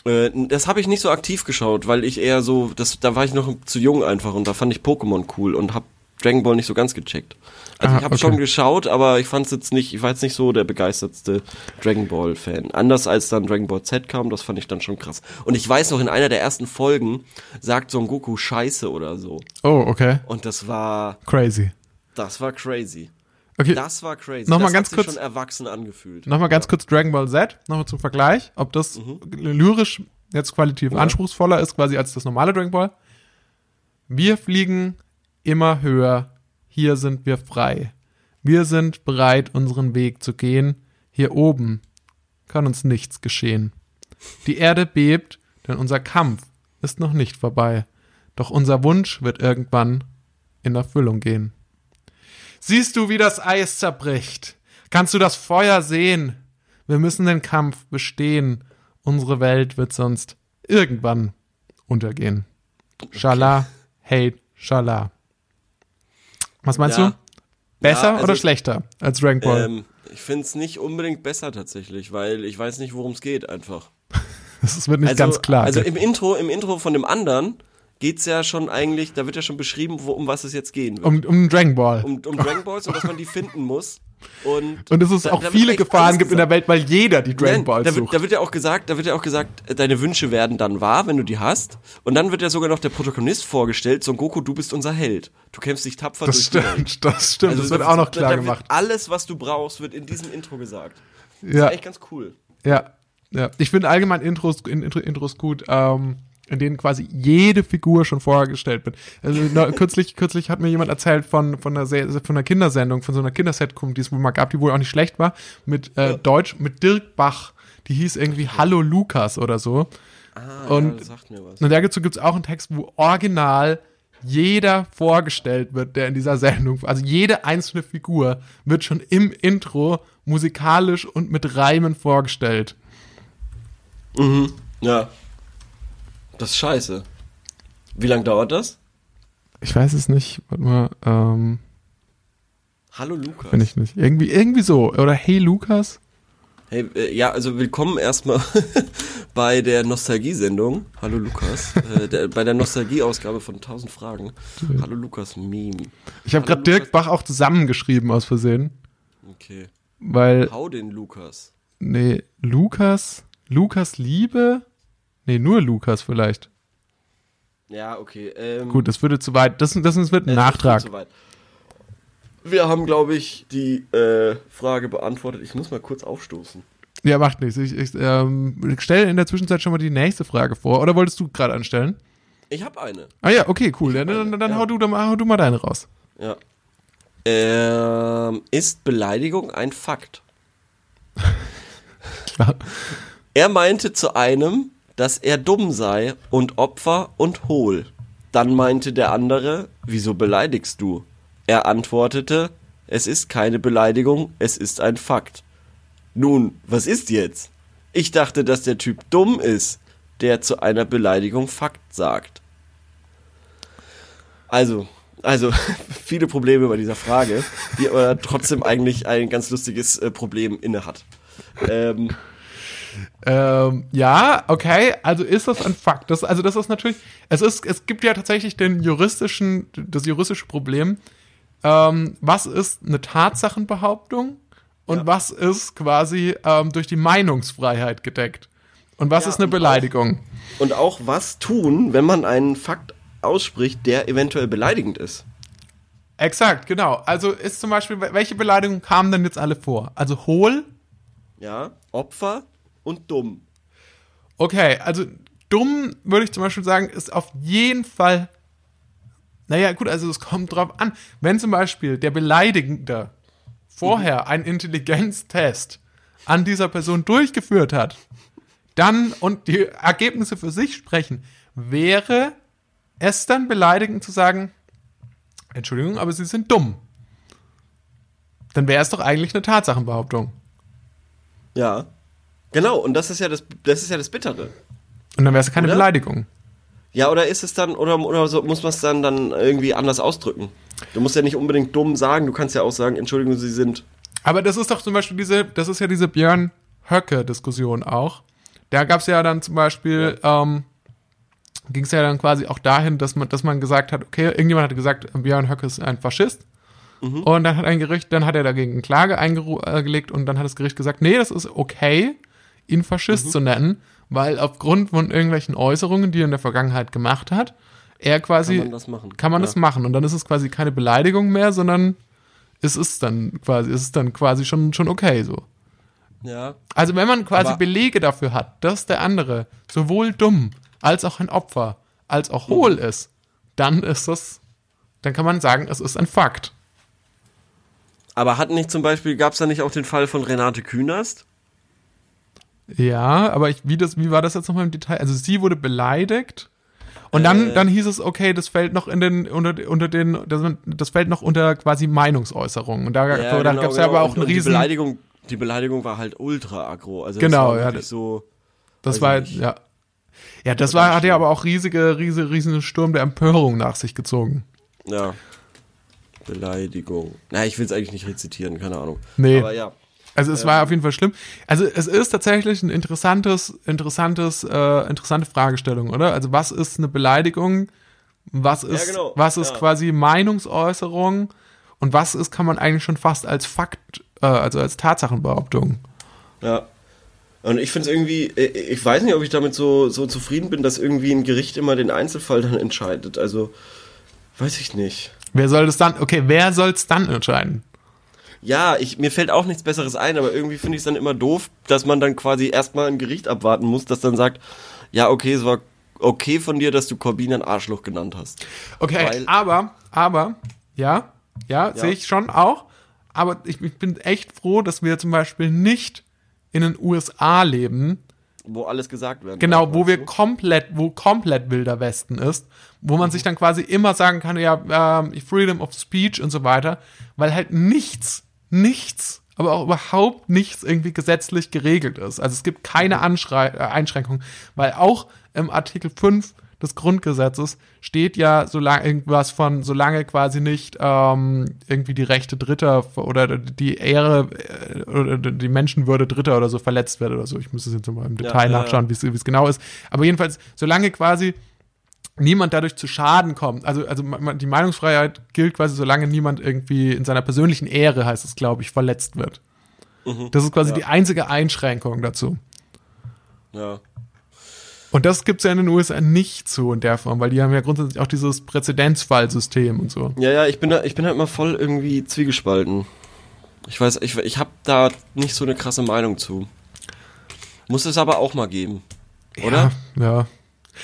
Äh, das habe ich nicht so aktiv geschaut, weil ich eher so, das, da war ich noch zu jung einfach und da fand ich Pokémon cool und habe Dragon Ball nicht so ganz gecheckt. Also Ah, ich habe okay. schon geschaut, aber ich fand es jetzt nicht, ich war jetzt nicht so der begeistertste Dragon Ball Fan. Anders als dann Dragon Ball Z kam, das fand ich dann schon krass. Und ich weiß noch, in einer der ersten Folgen sagt Son Goku Scheiße oder so. Oh, okay. Und das war, Crazy. das war crazy. Okay, Das war crazy. Noch mal das ganz hat sich kurz- schon erwachsen angefühlt. Nochmal ganz kurz Dragon Ball Z, nochmal zum Vergleich, ob das Mhm. lyrisch jetzt qualitativ anspruchsvoller ist, quasi als das normale Dragon Ball. Wir fliegen immer höher, hier sind wir frei. Wir sind bereit, unseren Weg zu gehen. Hier oben kann uns nichts geschehen. Die Erde bebt, denn unser Kampf ist noch nicht vorbei. Doch unser Wunsch wird irgendwann in Erfüllung gehen. Siehst du, wie das Eis zerbricht? Kannst du das Feuer sehen? Wir müssen den Kampf bestehen. Unsere Welt wird sonst irgendwann untergehen. Schala, hate, schala. Was meinst Ja. du? Besser Ja, also oder schlechter als Dragon Ball? Ähm, ich finde es nicht unbedingt besser tatsächlich, weil ich weiß nicht, worum es geht einfach. das wird nicht also, ganz klar. Also im Intro, im Intro von dem anderen geht's ja schon eigentlich, da wird ja schon beschrieben, wo, um was es jetzt gehen wird. um, um Dragon Ball. Um, um Dragon Balls und dass man die finden muss. Und, und dass es da- auch da viele Gefahren gibt in der Welt, weil jeder die Dragon Nein, Balls da wird, sucht. da wird ja auch gesagt, da wird ja auch gesagt, äh, deine Wünsche werden dann wahr, wenn du die hast. Und dann wird ja sogar noch der Protagonist vorgestellt, Son Goku, du bist unser Held. Du kämpfst dich tapfer das durch die Welt. stimmt, das stimmt. Also das wird auch noch klar gemacht. Alles, was du brauchst, wird in diesem Intro gesagt. Das Ja. ist echt ganz cool. Ja, ja. Ich finde allgemein Intros, in, Intro, Intros gut, ähm, in denen quasi jede Figur schon vorgestellt wird. Also kürzlich, kürzlich hat mir jemand erzählt von von einer, Se- von einer Kindersendung, von so einer Kindersetcom, die es wohl mal gab, die wohl auch nicht schlecht war, mit äh, Deutsch, mit Dirk Bach. Die hieß irgendwie Hallo Lukas oder so. Ah, Und- ja, sagt mir was. Und dazu gibt es auch einen Text, wo original jeder vorgestellt wird, der in dieser Sendung, also jede einzelne Figur wird schon im Intro musikalisch und mit Reimen vorgestellt. Mhm. Ja. Das ist scheiße. Wie lange dauert das? Ich weiß es nicht. Warte mal, ähm, Hallo Lukas. bin ich nicht. Irgendwie, irgendwie so. Oder Hey Lukas? Hey, äh, ja, also willkommen erstmal bei der Nostalgie-Sendung. Hallo Lukas. äh, der, bei der Nostalgie-Ausgabe von 1000 Fragen. Hallo Lukas Meme. Ich habe gerade Dirk. Bach auch zusammengeschrieben aus Versehen. Okay. Weil, Hau den Lukas. nee, Lukas, Lukas Liebe? Nee, nur Lukas vielleicht. Ja, okay. Ähm, Gut, das würde zu weit. Das, das, das wird ein äh, Nachtrag. zu weit. Wir haben, glaube ich, die äh, Frage beantwortet. Ich muss mal kurz aufstoßen. Ja, macht nichts. Ich, ich ähm, stelle in der Zwischenzeit schon mal die nächste Frage vor. Oder wolltest du gerade anstellen? Ich habe eine. Ah ja, okay, cool. Ja, dann dann, dann Ja. hau, du, dann hau du mal deine raus. Ja. Ähm, ist Beleidigung ein Fakt? Klar. Er meinte zu einem, dass er dumm sei und Opfer und hohl. Dann meinte der andere, wieso beleidigst du? Er antwortete, es ist keine Beleidigung, es ist ein Fakt. Nun, was ist jetzt? Ich dachte, dass der Typ dumm ist, der zu einer Beleidigung Fakt sagt. Also, also viele Probleme bei dieser Frage, die aber trotzdem eigentlich ein ganz lustiges äh, Problem inne hat. Ähm, Ähm, ja, okay, also ist das ein Fakt. Das, also das ist natürlich, es ist, es gibt ja tatsächlich den juristischen, das juristische Problem. Ähm, was ist eine Tatsachenbehauptung und Ja. was ist quasi ähm, durch die Meinungsfreiheit gedeckt? Und was Ja, ist eine und auch- Beleidigung? und auch was tun, wenn man einen Fakt ausspricht, der eventuell beleidigend ist. Exakt, genau. Also ist zum Beispiel, welche Beleidigungen kamen denn jetzt alle vor? Also hohl, Ja, Opfer und dumm. Okay, also dumm würde ich zum Beispiel sagen, ist auf jeden Fall. Naja, gut, also es kommt drauf an. Wenn zum Beispiel der Beleidigende vorher einen Intelligenztest an dieser Person durchgeführt hat, dann und die Ergebnisse für sich sprechen, wäre es dann beleidigend zu sagen, Entschuldigung, aber Sie sind dumm. Dann wäre es doch eigentlich eine Tatsachenbehauptung. Ja. Genau, und das ist ja das, das ist ja das Bittere. Und dann wäre es keine Oder? Beleidigung. Ja, oder ist es dann, oder, oder so, muss man es dann, dann irgendwie anders ausdrücken? Du musst ja nicht unbedingt dumm sagen, du kannst ja auch sagen, Entschuldigung, Sie sind. Aber das ist doch zum Beispiel diese, das ist ja diese Björn Höcke-Diskussion auch. Da gab es ja dann zum Beispiel, ähm, ging es ja dann quasi auch dahin, dass man, dass man gesagt hat, okay, irgendjemand hat gesagt, Björn Höcke ist ein Faschist. Und dann hat ein Gericht, dann hat er dagegen eine Klage eingelegt und dann hat das Gericht gesagt, nee, das ist okay, ihn Faschist zu nennen, weil aufgrund von irgendwelchen Äußerungen, die er in der Vergangenheit gemacht hat, er quasi Kann man das machen. kann man Ja. das machen und dann ist es quasi keine Beleidigung mehr, sondern es ist dann quasi, es ist dann quasi schon, schon okay so. Ja. Also wenn man quasi Aber- Belege dafür hat, dass der andere sowohl dumm als auch ein Opfer als auch hohl ist, dann ist das, dann kann man sagen, es ist ein Fakt. Aber hat nicht zum Beispiel, gab es da nicht auch den Fall von Renate Künast? Ja, aber ich, wie, das, wie war das jetzt nochmal im Detail? Also sie wurde beleidigt und dann, Äh. dann hieß es, okay, das fällt noch in den, unter, unter den, das, das fällt noch unter quasi Meinungsäußerungen. Und da, da genau, gab es ja aber auch und, einen und die riesen, Beleidigung, die Beleidigung war halt ultra aggro. Also Genau, das war ja, so. das war, ich nicht. ja. Ja, das war hat ja aber auch riesige, riesige, riesen Sturm der Empörung nach sich gezogen. Ja. Beleidigung. Na, ich will es eigentlich nicht rezitieren, keine Ahnung. Nee. Aber ja. Also es war auf jeden Fall schlimm. Also es ist tatsächlich ein interessantes, interessantes, äh, interessante Fragestellung, oder? Also was ist eine Beleidigung? Was ist, genau, was ist ja. quasi Meinungsäußerung? Und was ist, kann man eigentlich schon fast als Fakt, äh, also als Tatsachenbehauptung? Ja. Und ich finde es irgendwie, äh, ich weiß nicht, ob ich damit so, so zufrieden bin, dass irgendwie ein Gericht immer den Einzelfall dann entscheidet. Also, weiß ich nicht. Wer soll das dann, okay, wer soll es dann entscheiden? Ja, ich, mir fällt auch nichts Besseres ein, aber irgendwie finde ich es dann immer doof, dass man dann quasi erstmal ein Gericht abwarten muss, das dann sagt, ja, okay, es war okay von dir, dass du Corbin ein Arschloch genannt hast. Okay, Weil- aber, aber, ja, ja, sehe ich schon auch. Aber ich, ich bin echt froh, dass wir zum Beispiel nicht in den USA leben, Wo alles gesagt werden Genau, wo wir komplett, wo komplett wilder Westen ist, wo man sich dann quasi immer sagen kann, ja, ähm, Freedom of Speech und so weiter, weil halt nichts, nichts, aber auch überhaupt nichts irgendwie gesetzlich geregelt ist. Also es gibt keine Anschrei äh, Einschränkung, weil auch im Artikel 5 des Grundgesetzes steht ja solange irgendwas von, solange quasi nicht ähm, irgendwie die Rechte Dritter oder die Ehre äh, oder die Menschenwürde Dritter oder so verletzt wird oder so. Ich muss es jetzt mal im Detail ja, nachschauen, wie es- wie es genau ist. Aber jedenfalls, solange quasi niemand dadurch zu Schaden kommt, also, also die Meinungsfreiheit gilt quasi, solange niemand irgendwie in seiner persönlichen Ehre, heißt es, glaube ich, verletzt wird. Das ist quasi ja. die einzige Einschränkung dazu. Ja. Und das gibt's ja in den USA nicht so in der Form, weil die haben ja grundsätzlich auch dieses Präzedenzfallsystem und so. Ja, ja, ich bin da, ich bin halt mal voll irgendwie zwiegespalten. Ich weiß, ich, ich habe da nicht so eine krasse Meinung zu. Muss es aber auch mal geben. Oder? Ja. ja.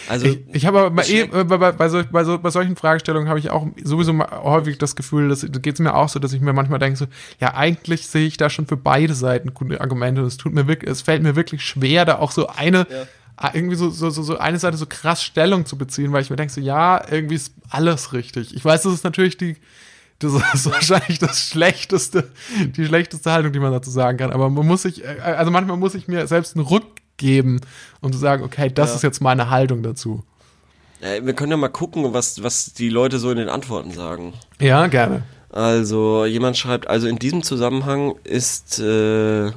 Also, Ich, ich habe aber eh, bei, bei, sol, bei, so, bei solchen Fragestellungen habe ich auch sowieso häufig das Gefühl, dass da geht es mir auch so, dass ich mir manchmal denke so, ja eigentlich sehe ich da schon für beide Seiten gute Argumente. Es tut mir wirklich, es fällt mir wirklich schwer, da auch so eine Ja. irgendwie so, so, so, so eine Seite so krass Stellung zu beziehen, weil ich mir denke, so, ja, irgendwie ist alles richtig. Ich weiß, das ist natürlich die, das ist wahrscheinlich das schlechteste, die schlechteste Haltung, die man dazu sagen kann. Aber man muss sich, äh, also manchmal muss ich mir selbst einen Ruck geben, um zu sagen, okay, das ja. ist jetzt meine Haltung dazu. Wir können ja mal gucken, was, was die Leute so in den Antworten sagen. Ja, gerne. Also, jemand schreibt, also in diesem Zusammenhang ist, äh,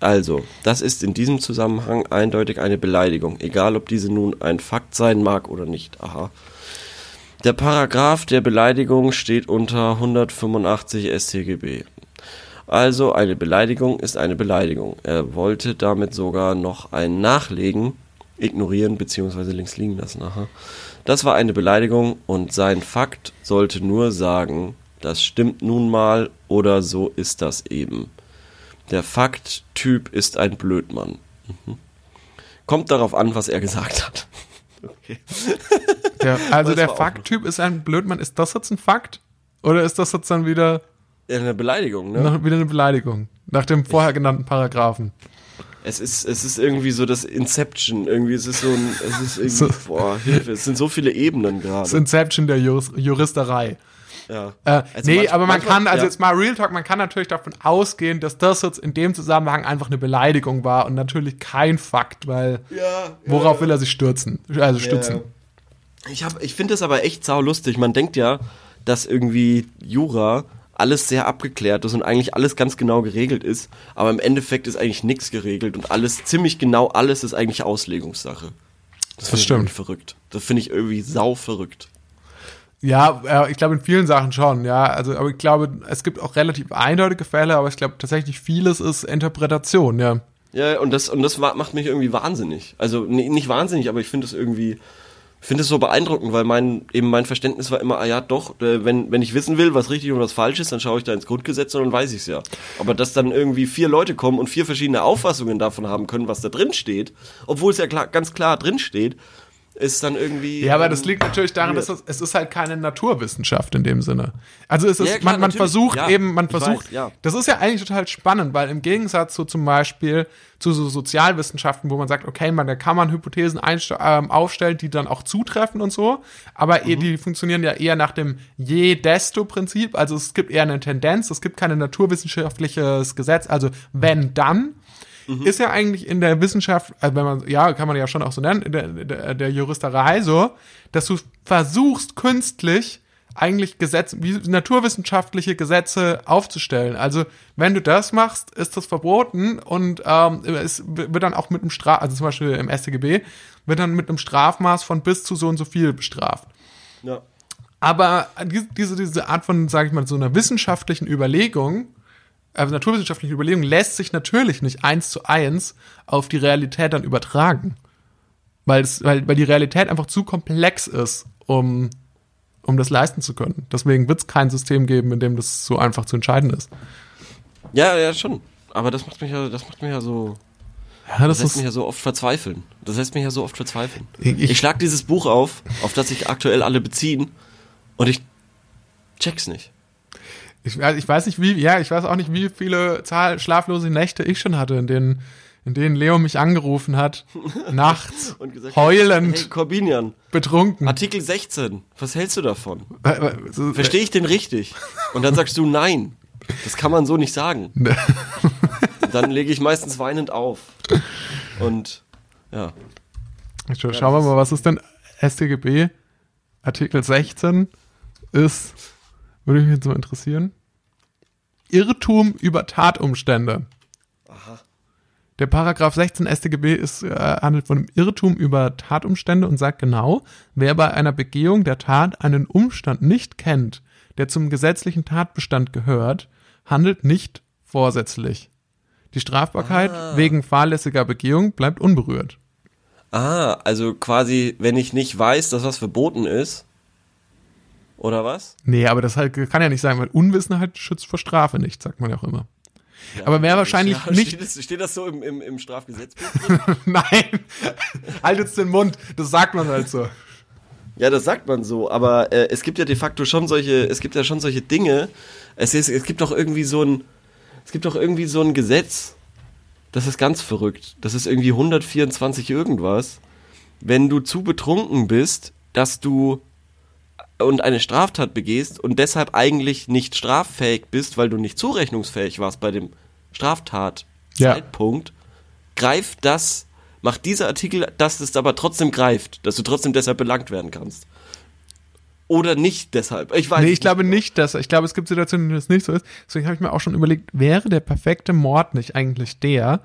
also, das ist in diesem Zusammenhang eindeutig eine Beleidigung, egal ob diese nun ein Fakt sein mag oder nicht. Aha. Der Paragraph der Beleidigung steht unter 185 StGB. Also eine Beleidigung ist eine Beleidigung. Er wollte damit sogar noch ein Nachlegen, ignorieren bzw. links liegen lassen. Aha. Das war eine Beleidigung und sein Fakt sollte nur sagen, das stimmt nun mal oder so ist das eben. Der Fakttyp ist ein Blödmann. Mhm. Kommt darauf an, was er gesagt hat. Okay. Der, also der Fakttyp ist ein Blödmann. Ist das jetzt ein Fakt? Oder ist das jetzt dann wieder eine Beleidigung, ne? Noch wieder eine Beleidigung. Nach dem vorher genannten Paragraphen. Es ist, es ist irgendwie so das Inception. Irgendwie, es ist so ein, es ist irgendwie, so, boah, Hilfe, es sind so viele Ebenen gerade. Das Inception der Jur Juristerei. Ja. Äh, also nee, manch, aber man manchmal, kann, also ja. jetzt mal Real Talk, man kann natürlich davon ausgehen, dass das jetzt in dem Zusammenhang einfach eine Beleidigung war und natürlich kein Fakt, weil ja, worauf ja. will er sich stürzen? Also stützen. Ich, ich finde es aber echt sau lustig. Man denkt ja, dass irgendwie Jura alles sehr abgeklärt ist und eigentlich alles ganz genau geregelt ist, aber im Endeffekt ist eigentlich nichts geregelt und alles, ziemlich genau alles ist eigentlich Auslegungssache. Das, das stimmt. verrückt. Das finde ich irgendwie sau verrückt. Ja, ich glaube in vielen Sachen schon, ja. Also, aber ich glaube, es gibt auch relativ eindeutige Fälle, aber ich glaube tatsächlich vieles ist Interpretation, ja. Ja, und das, und das macht mich irgendwie wahnsinnig. Also nicht wahnsinnig, aber ich finde es irgendwie finde es so beeindruckend, weil mein, eben mein Verständnis war immer, ah ja, doch, äh, wenn, wenn ich wissen will, was richtig und was falsch ist, dann schaue ich da ins Grundgesetz und dann weiß ich es ja. Aber dass dann irgendwie vier Leute kommen und vier verschiedene Auffassungen davon haben können, was da drin steht, obwohl es ja klar, ganz klar drin steht, ist dann irgendwie. Ja, aber das liegt natürlich daran, dass es, es ist halt keine Naturwissenschaft in dem Sinne. Also es ist, ja, klar, man, man versucht ja, eben, man versucht, weiß, ja. das ist ja eigentlich total spannend, weil im Gegensatz zu zum Beispiel zu so Sozialwissenschaften, wo man sagt, okay, man, da kann man Hypothesen ähm, aufstellen, die dann auch zutreffen und so, aber mhm. die funktionieren ja eher nach dem je-desto-Prinzip, also es gibt eher eine Tendenz, es gibt kein naturwissenschaftliches Gesetz, also wenn dann, mhm. ist ja eigentlich in der Wissenschaft, also wenn man, ja, kann man ja schon auch so nennen, in der, der, der Juristerei so, dass du versuchst künstlich eigentlich Gesetze, wie naturwissenschaftliche Gesetze aufzustellen. Also wenn du das machst, ist das verboten und ähm, es wird dann auch mit einem Straf, also zum Beispiel im StGB, wird dann mit einem Strafmaß von bis zu so und so viel bestraft. Ja. Aber diese, diese Art von, sage ich mal, so einer wissenschaftlichen Überlegung also naturwissenschaftliche Überlegung lässt sich natürlich nicht eins zu eins auf die Realität dann übertragen. Weil, es, weil, weil die Realität einfach zu komplex ist, um, um das leisten zu können. Deswegen wird es kein System geben, in dem das so einfach zu entscheiden ist. Ja, ja, schon. Aber das macht mich ja, das macht mich ja so. Ja, das, das lässt mich ja so oft verzweifeln. Das lässt mich ja so oft verzweifeln. Ich, ich schlag dieses Buch auf, auf das sich aktuell alle beziehen, und ich check's nicht. Ich, ich weiß nicht, wie, ja, ich weiß auch nicht, wie viele Zahl, schlaflose Nächte ich schon hatte, in denen, in denen Leo mich angerufen hat, nachts, gesagt, heulend, hey, Corbinian, betrunken. Artikel 16, was hältst du davon? Verstehe ich den richtig? Und dann sagst du nein. Das kann man so nicht sagen. dann lege ich meistens weinend auf. Und ja. Schauen wir mal, was ist denn StGB? Artikel 16 ist würde mich jetzt so interessieren. Irrtum über Tatumstände. Aha. Der Paragraph 16 StGB ist, äh, handelt von einem Irrtum über Tatumstände und sagt genau, wer bei einer Begehung der Tat einen Umstand nicht kennt, der zum gesetzlichen Tatbestand gehört, handelt nicht vorsätzlich. Die Strafbarkeit ah. wegen fahrlässiger Begehung bleibt unberührt. Ah, also quasi, wenn ich nicht weiß, dass was verboten ist, oder was? Nee, aber das halt, kann ja nicht sein, weil Unwissenheit schützt vor Strafe nicht, sagt man ja auch immer. Ja, aber wäre wahrscheinlich ja, nicht. Steht das, steht das, so im, im, im Strafgesetzbuch Nein, halt jetzt den Mund, das sagt man halt so. Ja, das sagt man so, aber äh, es gibt ja de facto schon solche, es gibt ja schon solche Dinge. Es, ist, es gibt doch irgendwie so ein, es gibt doch irgendwie so ein Gesetz, das ist ganz verrückt. Das ist irgendwie 124 irgendwas. Wenn du zu betrunken bist, dass du und eine Straftat begehst und deshalb eigentlich nicht straffähig bist, weil du nicht zurechnungsfähig warst bei dem Straftatzeitpunkt, ja. greift das, macht dieser Artikel, dass es aber trotzdem greift, dass du trotzdem deshalb belangt werden kannst. Oder nicht deshalb. Ich weiß nee, ich nicht glaube genau. nicht, dass, ich glaube, es gibt Situationen, in denen das nicht so ist. Deswegen habe ich mir auch schon überlegt, wäre der perfekte Mord nicht eigentlich der,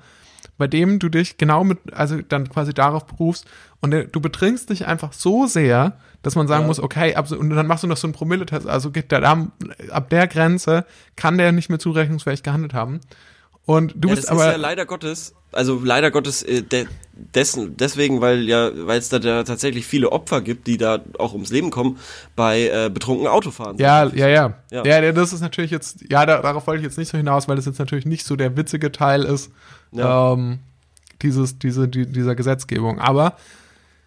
bei dem du dich genau mit, also dann quasi darauf berufst und du betrinkst dich einfach so sehr, dass man sagen ja. muss, okay, ab, und dann machst du noch so einen Promille-Test, also geht der da, ab der Grenze kann der nicht mehr zurechnungsfähig gehandelt haben. Und du ja, bist das aber. Ist ja leider Gottes, also leider Gottes äh, de, dessen, deswegen, weil ja, weil es da, da tatsächlich viele Opfer gibt, die da auch ums Leben kommen, bei äh, betrunkenen Autofahren. Ja, ja, ja, ja. Ja, das ist natürlich jetzt, ja, da, darauf wollte ich jetzt nicht so hinaus, weil das jetzt natürlich nicht so der witzige Teil ist, ja. ähm, dieses, diese, die, dieser Gesetzgebung. Aber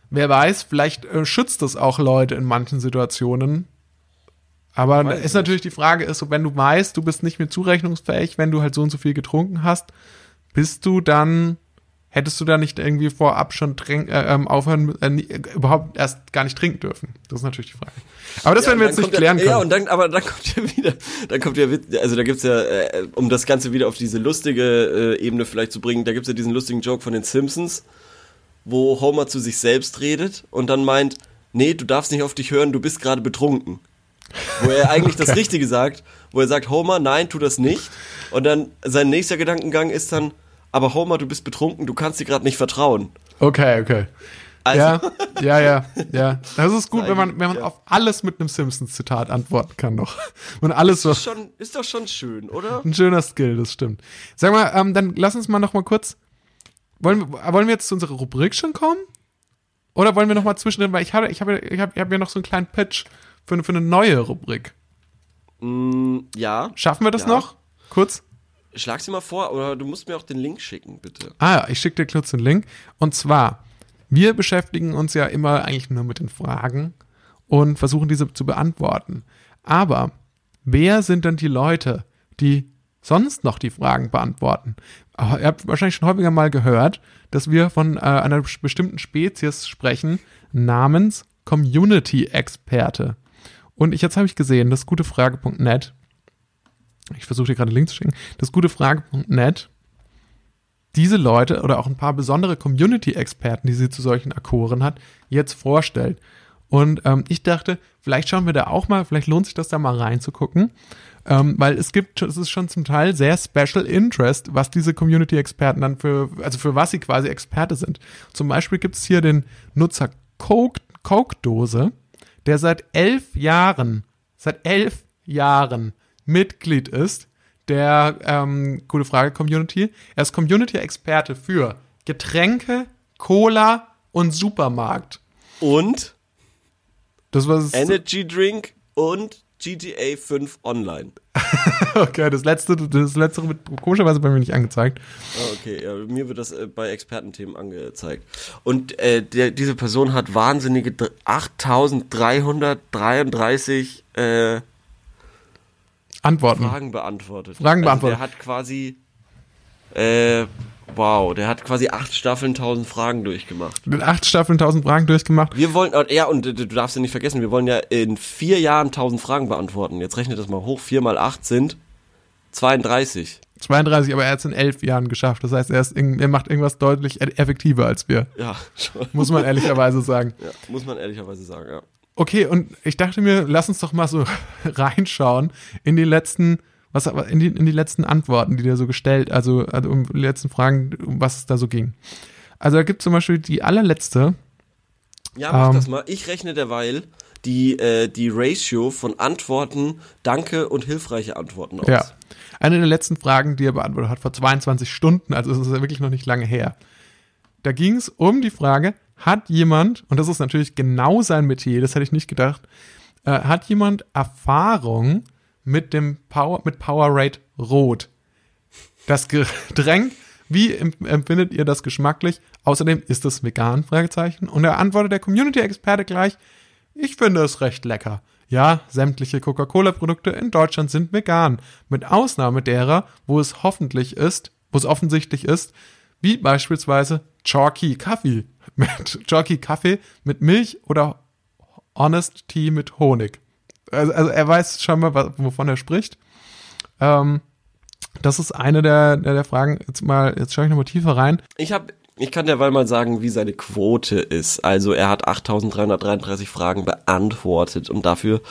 wer weiß, vielleicht äh, schützt es auch Leute in manchen Situationen. Aber ist natürlich die Frage, ist, wenn du weißt, du bist nicht mehr zurechnungsfähig, wenn du halt so und so viel getrunken hast, bist du dann, hättest du da nicht irgendwie vorab schon trink, äh, ähm, aufhören, äh, überhaupt erst gar nicht trinken dürfen? Das ist natürlich die Frage. Aber das ja, werden wir jetzt nicht klären ja, können. Ja, und dann, aber dann kommt ja wieder, dann kommt ja, also da gibt's ja, äh, um das Ganze wieder auf diese lustige äh, Ebene vielleicht zu bringen, da gibt's ja diesen lustigen Joke von den Simpsons, wo Homer zu sich selbst redet und dann meint, nee, du darfst nicht auf dich hören, du bist gerade betrunken. Wo er eigentlich okay. das Richtige sagt, wo er sagt, Homer, nein, tu das nicht. Und dann sein nächster Gedankengang ist dann, aber Homer, du bist betrunken, du kannst dir gerade nicht vertrauen. Okay, okay. Also. Ja, ja, ja, ja. Das ist gut, wenn man, wenn man ja. auf alles mit einem Simpsons-Zitat antworten kann noch. Und alles. Ist, schon, ist doch schon schön, oder? Ein schöner Skill, das stimmt. Sag mal, ähm, dann lass uns mal noch mal kurz wollen, wir, wollen wir jetzt zu unserer Rubrik schon kommen? Oder wollen wir noch mal zwischendrin, weil ich habe ich habe ich habe ich hab ja noch so einen kleinen Pitch für, für eine neue Rubrik. Mm, ja. Schaffen wir das ja. noch? Kurz? Schlag sie mal vor, oder du musst mir auch den Link schicken, bitte. Ah ich schicke dir kurz den Link. Und zwar, wir beschäftigen uns ja immer eigentlich nur mit den Fragen und versuchen diese zu beantworten. Aber wer sind denn die Leute, die sonst noch die Fragen beantworten? ihr habt wahrscheinlich schon häufiger mal gehört, dass wir von äh, einer bestimmten Spezies sprechen, namens Community-Experte. Und ich, jetzt habe ich gesehen, das gutefrage.net, ich versuche dir gerade Link zu schicken, das gutefrage.net, diese Leute oder auch ein paar besondere Community-Experten, die sie zu solchen Akkoren hat, jetzt vorstellt. Und ähm, ich dachte, vielleicht schauen wir da auch mal, vielleicht lohnt sich das da mal reinzugucken. Ähm, weil es gibt, es ist schon zum Teil sehr Special Interest, was diese Community-Experten dann für, also für was sie quasi Experte sind. Zum Beispiel gibt es hier den Nutzer Coke, Coke-Dose, der seit elf Jahren, seit elf Jahren Mitglied ist der ähm, gute Frage Community. Er ist Community-Experte für Getränke, Cola und Supermarkt. Und das was Energy Drink und GTA 5 Online. okay, das letzte, das letzte wird komischerweise bei mir nicht angezeigt. Oh, okay, ja, mir wird das äh, bei Expertenthemen angezeigt. Und äh, der, diese Person hat wahnsinnige 8333 äh, Antworten. Fragen beantwortet. Fragen beantwortet. Also der hat quasi äh, Wow, der hat quasi acht Staffeln, tausend Fragen durchgemacht. Mit acht Staffeln, tausend Fragen durchgemacht. Wir wollen, ja, und du darfst ja nicht vergessen, wir wollen ja in vier Jahren tausend Fragen beantworten. Jetzt rechnet das mal hoch. Vier mal acht sind 32. 32, aber er hat es in elf Jahren geschafft. Das heißt, er, ist, er macht irgendwas deutlich effektiver als wir. Ja, schon. Muss man ehrlicherweise sagen. Ja, muss man ehrlicherweise sagen, ja. Okay, und ich dachte mir, lass uns doch mal so reinschauen in die letzten was in die, in die letzten Antworten, die der so gestellt, also, also um die letzten Fragen, um was es da so ging. Also da gibt es zum Beispiel die allerletzte. Ja, mach ähm, das mal. Ich rechne derweil die, äh, die Ratio von Antworten, Danke und hilfreiche Antworten aus. Ja. Eine der letzten Fragen, die er beantwortet hat, vor 22 Stunden, also es ist ja wirklich noch nicht lange her. Da ging es um die Frage, hat jemand, und das ist natürlich genau sein Metier, das hätte ich nicht gedacht, äh, hat jemand Erfahrung mit dem Power, mit Powerade Rot. Das Getränk, wie empfindet ihr das geschmacklich? Außerdem ist es vegan? Fragezeichen. Und er antwortet der Community-Experte gleich, ich finde es recht lecker. Ja, sämtliche Coca-Cola-Produkte in Deutschland sind vegan, mit Ausnahme derer, wo es hoffentlich ist, wo es offensichtlich ist, wie beispielsweise Chalky Kaffee mit Chalky Kaffee mit Milch oder Honest Tea mit Honig. Also, also er weiß schon mal, wovon er spricht. Ähm, das ist eine der, der, der Fragen. Jetzt mal, jetzt schaue ich nochmal tiefer rein. Ich habe ich kann derweil mal sagen, wie seine Quote ist. Also er hat 8333 Fragen beantwortet und dafür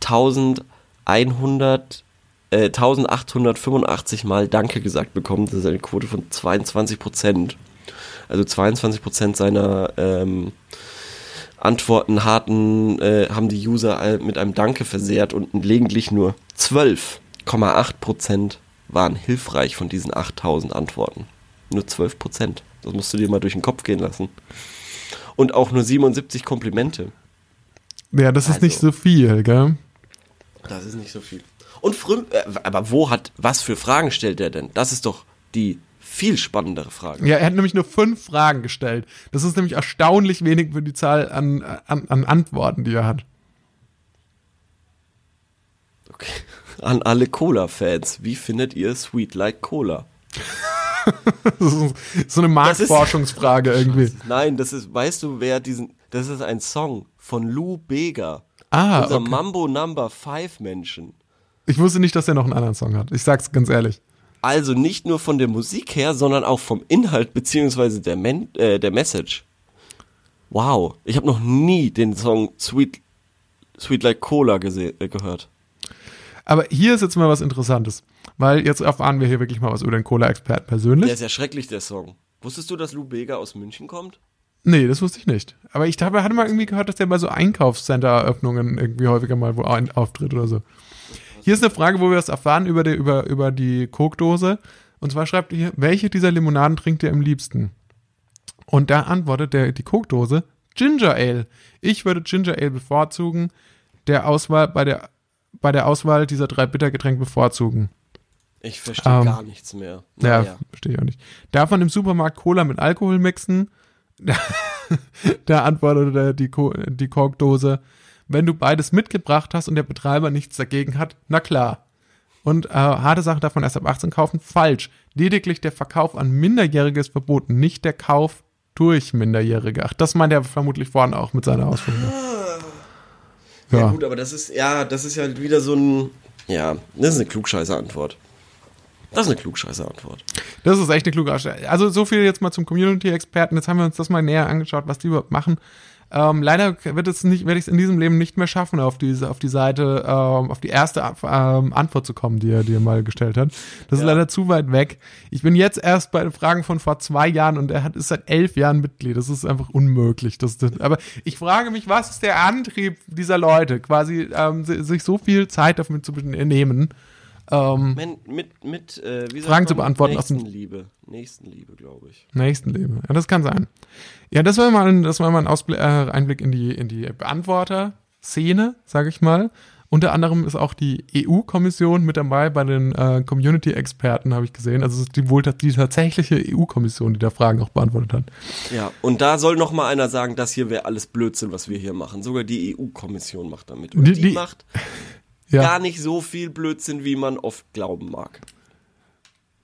1100 äh, 1885 Mal Danke gesagt bekommen. Das ist eine Quote von 22 Prozent. Also 22 Prozent seiner ähm, Antworten hatten, äh, haben die User mit einem Danke versehrt und lediglich nur 12,8 Prozent waren hilfreich von diesen 8000 Antworten. Nur 12 Prozent. Das musst du dir mal durch den Kopf gehen lassen. Und auch nur 77 Komplimente. Ja, das ist also, nicht so viel, gell? Das ist nicht so viel. Und früm, äh, aber wo hat, was für Fragen stellt er denn? Das ist doch die viel spannendere Frage. Ja, er hat nämlich nur fünf Fragen gestellt. Das ist nämlich erstaunlich wenig für die Zahl an, an, an Antworten, die er hat. Okay. An alle Cola-Fans, wie findet ihr Sweet Like Cola? so eine Marktforschungsfrage irgendwie. Nein, das ist, weißt du, wer diesen, das ist ein Song von Lou Bega. Ah, unser okay. Mambo Number 5 Menschen. Ich wusste nicht, dass er noch einen anderen Song hat. Ich sag's ganz ehrlich. Also nicht nur von der Musik her, sondern auch vom Inhalt beziehungsweise der, Men äh, der Message. Wow, ich habe noch nie den Song Sweet, Sweet Like Cola äh, gehört. Aber hier ist jetzt mal was Interessantes, weil jetzt erfahren wir hier wirklich mal was über den Cola-Experten persönlich. Der ist ja schrecklich, der Song. Wusstest du, dass Lou Bega aus München kommt? Nee, das wusste ich nicht. Aber ich habe, hatte mal irgendwie gehört, dass der bei so Einkaufscenter-Eröffnungen irgendwie häufiger mal wo ein, auftritt oder so. Hier ist eine Frage, wo wir das erfahren über die, über, über die Coke-Dose. Und zwar schreibt ihr hier, welche dieser Limonaden trinkt ihr am liebsten? Und da antwortet der, die Coke-Dose Ginger Ale. Ich würde Ginger Ale bevorzugen. Der Auswahl bei der bei der Auswahl dieser drei Bittergetränke bevorzugen? Ich verstehe ähm, gar nichts mehr. Ja, ja. verstehe ich auch nicht. Darf man im Supermarkt Cola mit Alkohol mixen? da antwortete die, die Korkdose, wenn du beides mitgebracht hast und der Betreiber nichts dagegen hat, na klar. Und äh, harte Sachen man erst ab 18 kaufen? Falsch. Lediglich der Verkauf an Minderjährige ist verboten, nicht der Kauf durch Minderjährige. Ach, das meint er vermutlich vorne auch mit seiner Ausführung. Ja. ja, gut, aber das ist, ja, das ist ja wieder so ein, ja, das ist eine Klugscheißer-Antwort. Das ist eine Klugscheißer-Antwort. Das ist echt eine Klugscheißer. Also so viel jetzt mal zum Community-Experten. Jetzt haben wir uns das mal näher angeschaut, was die überhaupt machen. Ähm, leider wird es nicht, werde ich es in diesem Leben nicht mehr schaffen, auf diese, auf die Seite, ähm, auf die erste ähm, Antwort zu kommen, die er dir mal gestellt hat. Das ja. ist leider zu weit weg. Ich bin jetzt erst bei den Fragen von vor zwei Jahren und er hat, ist seit elf Jahren Mitglied. Das ist einfach unmöglich. Das, das, aber ich frage mich, was ist der Antrieb dieser Leute, quasi ähm, sich so viel Zeit dafür zu nehmen? Ähm, mit, mit, äh, Fragen zu beantworten. Nächstenliebe. Nächstenliebe, glaube ich. Nächstenliebe. Ja, das kann sein. Ja, das war mal ein, das war mal ein Ausblick, äh, Einblick in die, in die Beantworter-Szene, sage ich mal. Unter anderem ist auch die EU-Kommission mit dabei bei den äh, Community-Experten, habe ich gesehen. Also es ist die wohl die tatsächliche EU-Kommission, die da Fragen auch beantwortet hat. Ja, und da soll noch mal einer sagen, das hier wäre alles Blödsinn, was wir hier machen. Sogar die EU-Kommission macht damit. Und die, die, die macht ja. gar nicht so viel Blödsinn, wie man oft glauben mag.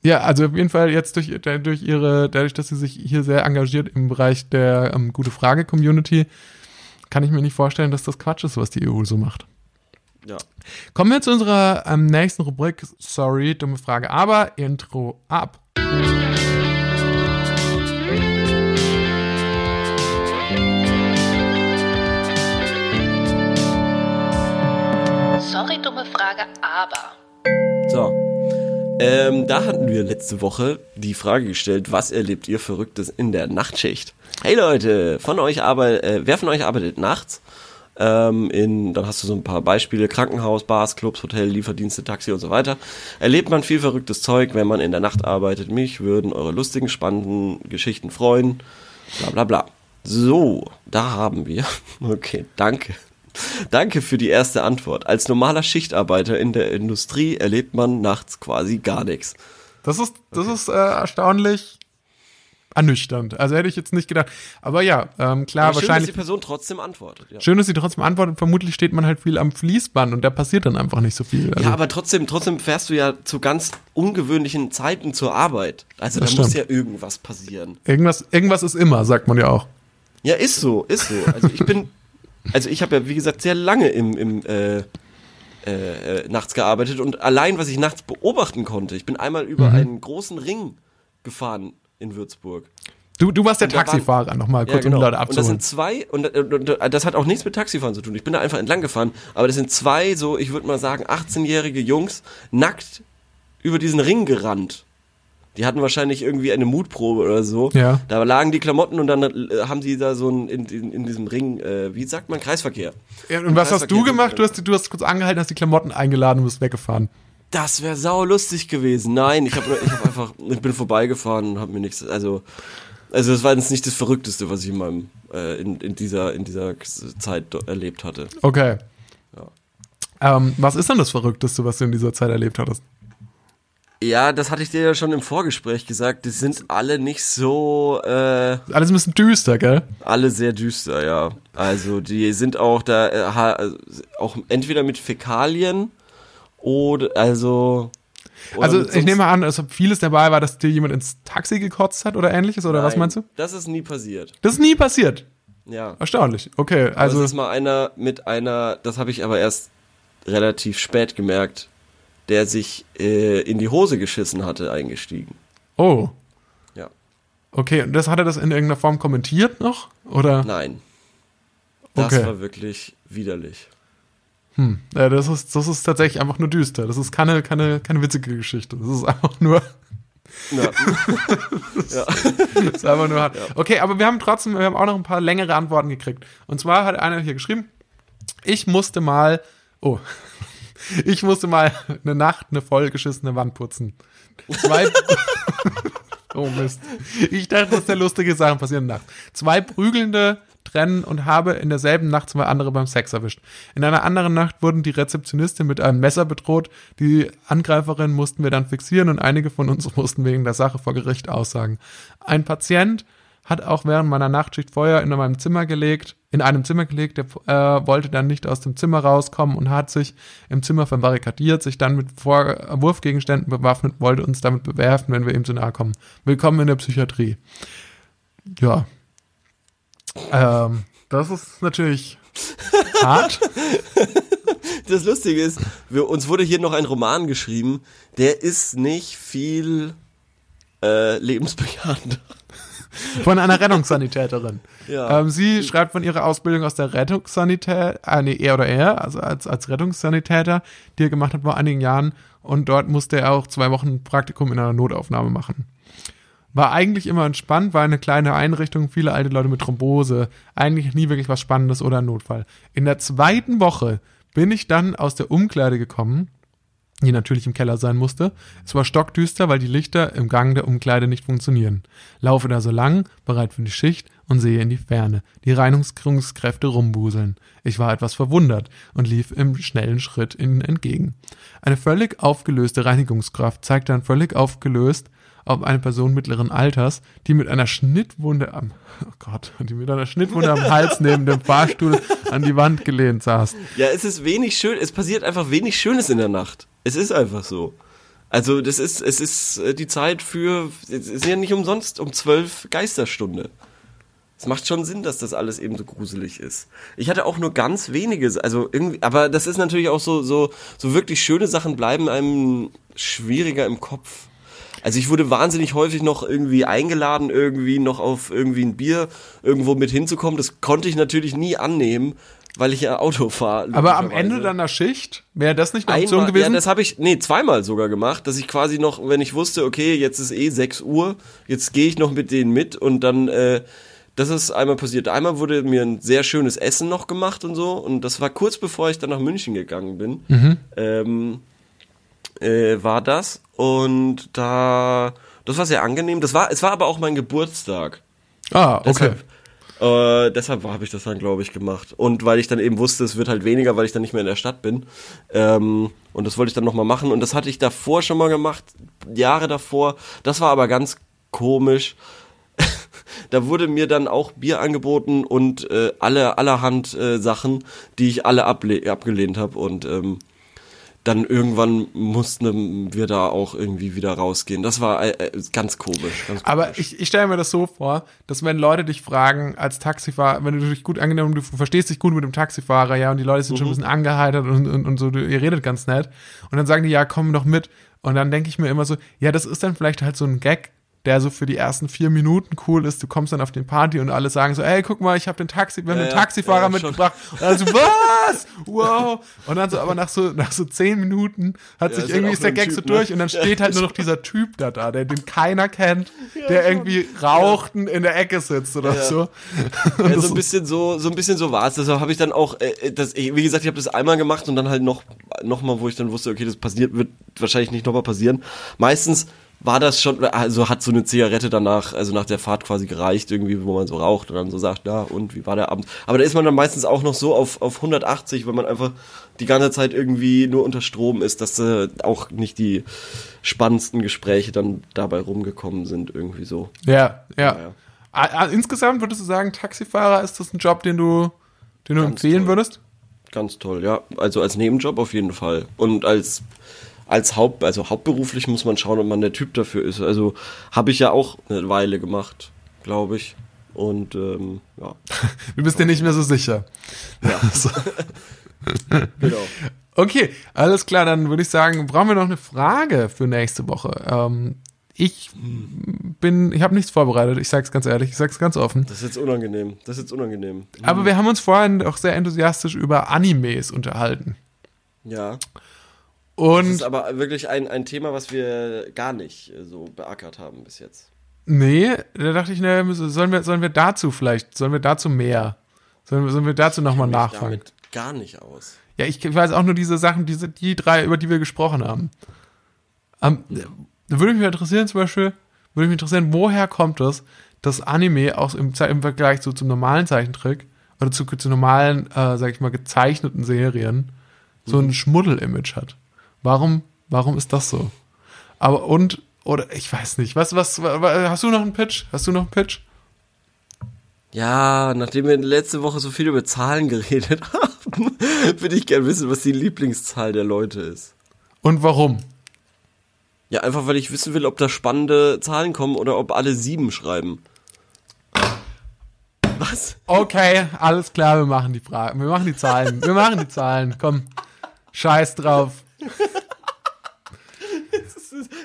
Ja, also auf jeden Fall jetzt durch, durch ihre, dadurch, dass sie sich hier sehr engagiert im Bereich der ähm, Gute Frage-Community, kann ich mir nicht vorstellen, dass das Quatsch ist, was die EU so macht. Ja. Kommen wir zu unserer ähm, nächsten Rubrik. Sorry, dumme Frage, aber Intro ab. Sorry, dumme Frage, aber. So. Ähm, da hatten wir letzte Woche die Frage gestellt, was erlebt ihr Verrücktes in der Nachtschicht? Hey Leute, von euch arbeitet, äh, wer von euch arbeitet nachts? Ähm, in, dann hast du so ein paar Beispiele, Krankenhaus, Bars, Clubs, Hotel, Lieferdienste, Taxi und so weiter. Erlebt man viel verrücktes Zeug, wenn man in der Nacht arbeitet? Mich würden eure lustigen, spannenden Geschichten freuen. Bla bla bla. So, da haben wir. Okay, danke. Danke für die erste Antwort. Als normaler Schichtarbeiter in der Industrie erlebt man nachts quasi gar nichts. Das ist, das okay. ist äh, erstaunlich ernüchternd. Also hätte ich jetzt nicht gedacht. Aber ja, ähm, klar, Aber schön, dass wahrscheinlich. die Person trotzdem antwortet. Ja. Schön, dass sie trotzdem antwortet. Vermutlich steht man halt viel am Fließband und da passiert dann einfach nicht so viel. Also, Ja, aber trotzdem, trotzdem fährst du ja zu ganz ungewöhnlichen Zeiten zur Arbeit. Also da Das muss stimmt. ja irgendwas passieren. irgendwas, irgendwas ist immer, sagt man ja auch. Ja, ist so, ist so. Also ich bin, also ich habe ja wie gesagt sehr lange im, im äh, äh, äh, nachts gearbeitet und allein was ich nachts beobachten konnte, ich bin einmal über Mhm. einen großen Ring gefahren in Würzburg. Du, du warst der waren- Taxifahrer, nochmal kurz, ja, genau. um die Leute Und das abzuholen. sind zwei, und, und, und das hat auch nichts mit Taxifahren zu tun. Ich bin da einfach entlang gefahren, aber das sind zwei, so, ich würde mal sagen, 18-jährige Jungs nackt über diesen Ring gerannt. Die hatten wahrscheinlich irgendwie eine Mutprobe oder so. Ja. Da lagen die Klamotten und dann äh, haben die da so ein, in, in, in diesem Ring, äh, wie sagt man, Kreisverkehr. Ja, und was hast du gemacht? Du hast, du hast kurz angehalten, hast die Klamotten eingeladen und bist weggefahren. Das wäre sau lustig gewesen. Nein, ich habe ich hab einfach, ich bin vorbeigefahren und habe mir nichts, also, also das war jetzt nicht das Verrückteste, was ich in meinem, äh, in, in dieser, in dieser Zeit erlebt hatte. Okay. Ja. Ähm, was ist denn das Verrückteste, was du in dieser Zeit erlebt hattest? Ja, das hatte ich dir ja schon im Vorgespräch gesagt. Die sind alle nicht so, äh, Alles ein bisschen düster, gell? alle sehr düster, ja. Also die sind auch da, äh, äh, auch entweder mit Fäkalien oder, also. oder Also ich nehme an, dass vieles dabei war, dass dir jemand ins Taxi gekotzt hat oder ähnliches, oder was Nein, meinst du? Das ist nie passiert. Das ist nie passiert. Ja. Erstaunlich. Okay, Also es ist mal einer mit einer, das habe ich aber erst relativ spät gemerkt, der sich äh, in die Hose geschissen hatte, eingestiegen. oh, Ja. okay. Und das hat er das in irgendeiner Form kommentiert noch, oder? Nein. Das Okay. war wirklich widerlich. Hm. Ja, das ist das ist tatsächlich einfach nur düster. Das ist keine keine keine witzige Geschichte. Das ist einfach nur Ja. das ist einfach nur hart. Okay, aber wir haben trotzdem wir haben auch noch ein paar längere Antworten gekriegt. Und zwar hat einer hier geschrieben: Ich musste mal oh ich musste mal eine Nacht eine vollgeschissene Wand putzen. Zwei Oh Mist. Ich dachte, dass da lustige Sachen passieren nachts. Zwei prügelnde trennen und habe in derselben Nacht zwei andere beim Sex erwischt. In einer anderen Nacht wurden die Rezeptionistin mit einem Messer bedroht. Die Angreiferin mussten wir dann fixieren und einige von uns mussten wegen der Sache vor Gericht aussagen. Ein Patient hat auch während meiner Nachtschicht Feuer in meinem Zimmer gelegt, in einem Zimmer gelegt, der äh, wollte dann nicht aus dem Zimmer rauskommen und hat sich im Zimmer verbarrikadiert, sich dann mit Vor Wurfgegenständen bewaffnet, wollte uns damit bewerfen, wenn wir ihm zu nahe kommen. Willkommen in der Psychiatrie. Ja. Ähm, das ist natürlich hart. Das Lustige ist, wir, uns wurde hier noch ein Roman geschrieben, der ist nicht viel äh, lebensbejahend. Von einer Rettungssanitäterin. Ja. Ähm, sie schreibt von ihrer Ausbildung aus der Rettungssanität, äh, nee, er oder er, also als, als Rettungssanitäter, die er gemacht hat vor einigen Jahren. Und dort musste er auch zwei Wochen Praktikum in einer Notaufnahme machen. War eigentlich immer entspannt, war eine kleine Einrichtung, viele alte Leute mit Thrombose. Eigentlich nie wirklich was Spannendes oder ein Notfall. In der zweiten Woche bin ich dann aus der Umkleide gekommen, die natürlich im Keller sein musste. Es war stockdüster, weil die Lichter im Gang der Umkleide nicht funktionieren. Laufe da so lang, bereit für die Schicht und sehe in die Ferne, die Reinigungskräfte rumbuseln. Ich war etwas verwundert und lief im schnellen Schritt ihnen entgegen. Eine völlig aufgelöste Reinigungskraft zeigte dann völlig aufgelöst auf eine Person mittleren Alters, die mit einer Schnittwunde am, oh Gott, die mit einer Schnittwunde am Hals neben dem Fahrstuhl an die Wand gelehnt saß. Ja, es ist wenig schön, es passiert einfach wenig Schönes in der Nacht. Es ist einfach so. Also das ist, es ist äh, die Zeit für, es ist ja nicht umsonst um zwölf Geisterstunde. Es macht schon Sinn, dass das alles eben so gruselig ist. Ich hatte auch nur ganz wenige, also irgendwie, aber das ist natürlich auch so, so, so wirklich schöne Sachen bleiben einem schwieriger im Kopf. Also ich wurde wahnsinnig häufig noch irgendwie eingeladen, irgendwie noch auf irgendwie ein Bier irgendwo mit hinzukommen. Das konnte ich natürlich nie annehmen, weil ich ja Auto fahre. Aber am. Ende deiner Schicht wäre das nicht eine Option Einmal, gewesen? Ja, das habe ich, nee, zweimal sogar gemacht, dass ich quasi noch, wenn ich wusste, okay, jetzt ist eh 6 Uhr, jetzt gehe ich noch mit denen mit und dann, äh, das ist einmal passiert. Einmal wurde mir ein sehr schönes Essen noch gemacht und so und das war kurz bevor ich dann nach München gegangen bin. Mhm. Ähm, äh, war das und da, das war sehr angenehm. Das war, es war aber auch mein Geburtstag. ah, okay. Deshalb, äh, deshalb habe ich das dann, glaube ich, gemacht. Und weil ich dann eben wusste, es wird halt weniger, weil ich dann nicht mehr in der Stadt bin. Ähm, und das wollte ich dann nochmal machen. Und das hatte ich davor schon mal gemacht, Jahre davor. Das war aber ganz komisch. da wurde mir dann auch Bier angeboten und äh, alle allerhand äh, Sachen, die ich alle abgelehnt habe und ähm, dann irgendwann mussten wir da auch irgendwie wieder rausgehen. Das war äh, äh ganz komisch. Ganz Aber komisch. ich, ich stelle mir das so vor, dass wenn Leute dich fragen als Taxifahrer, wenn du dich gut angenommen, du verstehst dich gut mit dem Taxifahrer, ja, und die Leute sind mhm. schon ein bisschen angeheitert und, und, und so, ihr redet ganz nett. Und dann sagen die, ja, komm doch mit. Und dann denke ich mir immer so, ja, das ist dann vielleicht halt so ein Gag, der so für die ersten vier Minuten cool ist. Du kommst dann auf den Party und alle sagen so, ey, guck mal, ich habe den Taxi, wir haben ja, den Taxifahrer ja, mitgebracht. Und dann so, was? Wow. Und dann so, aber nach so, nach so zehn Minuten hat sich irgendwie ist der Gag typ, so durch ne? und dann steht halt nur noch dieser Typ da da, der den keiner kennt, der irgendwie rauchten in der Ecke sitzt oder so. Ja, so ein bisschen so, so ein bisschen so war es. Deshalb habe ich dann auch, äh, das, wie gesagt, ich habe das einmal gemacht und dann halt noch, noch mal, wo ich dann wusste, okay, das passiert, wird wahrscheinlich nicht nochmal passieren. Meistens war das schon, also hat so eine Zigarette danach, also nach der Fahrt quasi gereicht, irgendwie, wo man so raucht und dann so sagt, ja, und wie war der Abend? Aber da ist man dann meistens auch noch so auf, auf 180, wenn man einfach die ganze Zeit irgendwie nur unter Strom ist, dass äh, auch nicht die spannendsten Gespräche dann dabei rumgekommen sind, irgendwie so. Ja, ja. ja. Insgesamt würdest du sagen, Taxifahrer ist das ein Job, den du, den du empfehlen toll. würdest? Ganz toll, ja. Also als Nebenjob auf jeden Fall. Und als als Haupt, also hauptberuflich muss man schauen, ob man der Typ dafür ist. Also habe ich ja auch eine Weile gemacht, glaube ich. Und ähm, ja. Du bist dir nicht mehr so sicher. Ja. so. genau. Okay, alles klar, dann würde ich sagen, brauchen wir noch eine Frage für nächste Woche. Ähm, ich bin, ich habe nichts vorbereitet, ich sag's ganz ehrlich, ich sag's ganz offen. Das ist jetzt unangenehm, das ist jetzt unangenehm. Aber wir haben uns vorhin auch sehr enthusiastisch über Animes unterhalten. Ja. Und das ist aber wirklich ein, ein Thema, was wir gar nicht äh, so beackert haben bis jetzt. Nee, da dachte ich, ne, sollen wir, sollen wir dazu vielleicht, sollen wir dazu mehr? Sollen, sollen wir dazu nochmal nachfragen? Damit gar nicht aus. Ja, ich weiß auch nur diese Sachen, diese, die drei, über die wir gesprochen haben. Um, da würde mich interessieren, zum Beispiel, würde mich interessieren, woher kommt es, dass Anime auch im, im Vergleich so zum normalen Zeichentrick oder zu, zu normalen, äh, sag ich mal, gezeichneten Serien so ein mhm. Schmuddel-Image hat? Warum, warum ist das so? Aber und, oder ich weiß nicht, was, was, hast du noch einen Pitch? Hast du noch einen Pitch? Ja, nachdem wir letzte Woche so viel über Zahlen geredet haben, würde ich gerne wissen, was die Lieblingszahl der Leute ist. Und warum? Ja, einfach weil ich wissen will, ob da spannende Zahlen kommen oder ob alle sieben schreiben. Was? Okay, alles klar, wir machen die Fragen. Wir machen die Zahlen. Wir machen die Zahlen. Komm. Scheiß drauf.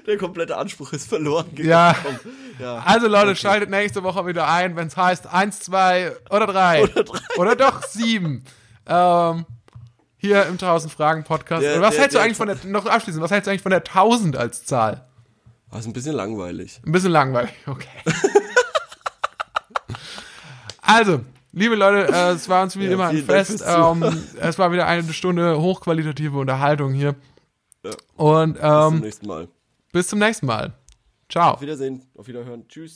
Der komplette Anspruch ist verloren gegangen. Ja. ja. Also Leute, okay. schaltet nächste Woche wieder ein, wenn es heißt 1, 2 oder 3. Oder, drei. oder doch 7. Ähm, hier im 1000 Fragen Podcast. Der, was der, hältst du eigentlich von der, noch abschließend, was hältst du eigentlich von der 1000 als Zahl? Das ist ein bisschen langweilig. Ein bisschen langweilig, okay. also, Liebe Leute, äh, es war uns wie ja, immer ein Fest. Ähm, es war wieder eine Stunde hochqualitative Unterhaltung hier. Ja. Und ähm, bis zum nächsten Mal. Bis zum nächsten Mal. Ciao. Auf Wiedersehen, auf Wiederhören. Tschüss.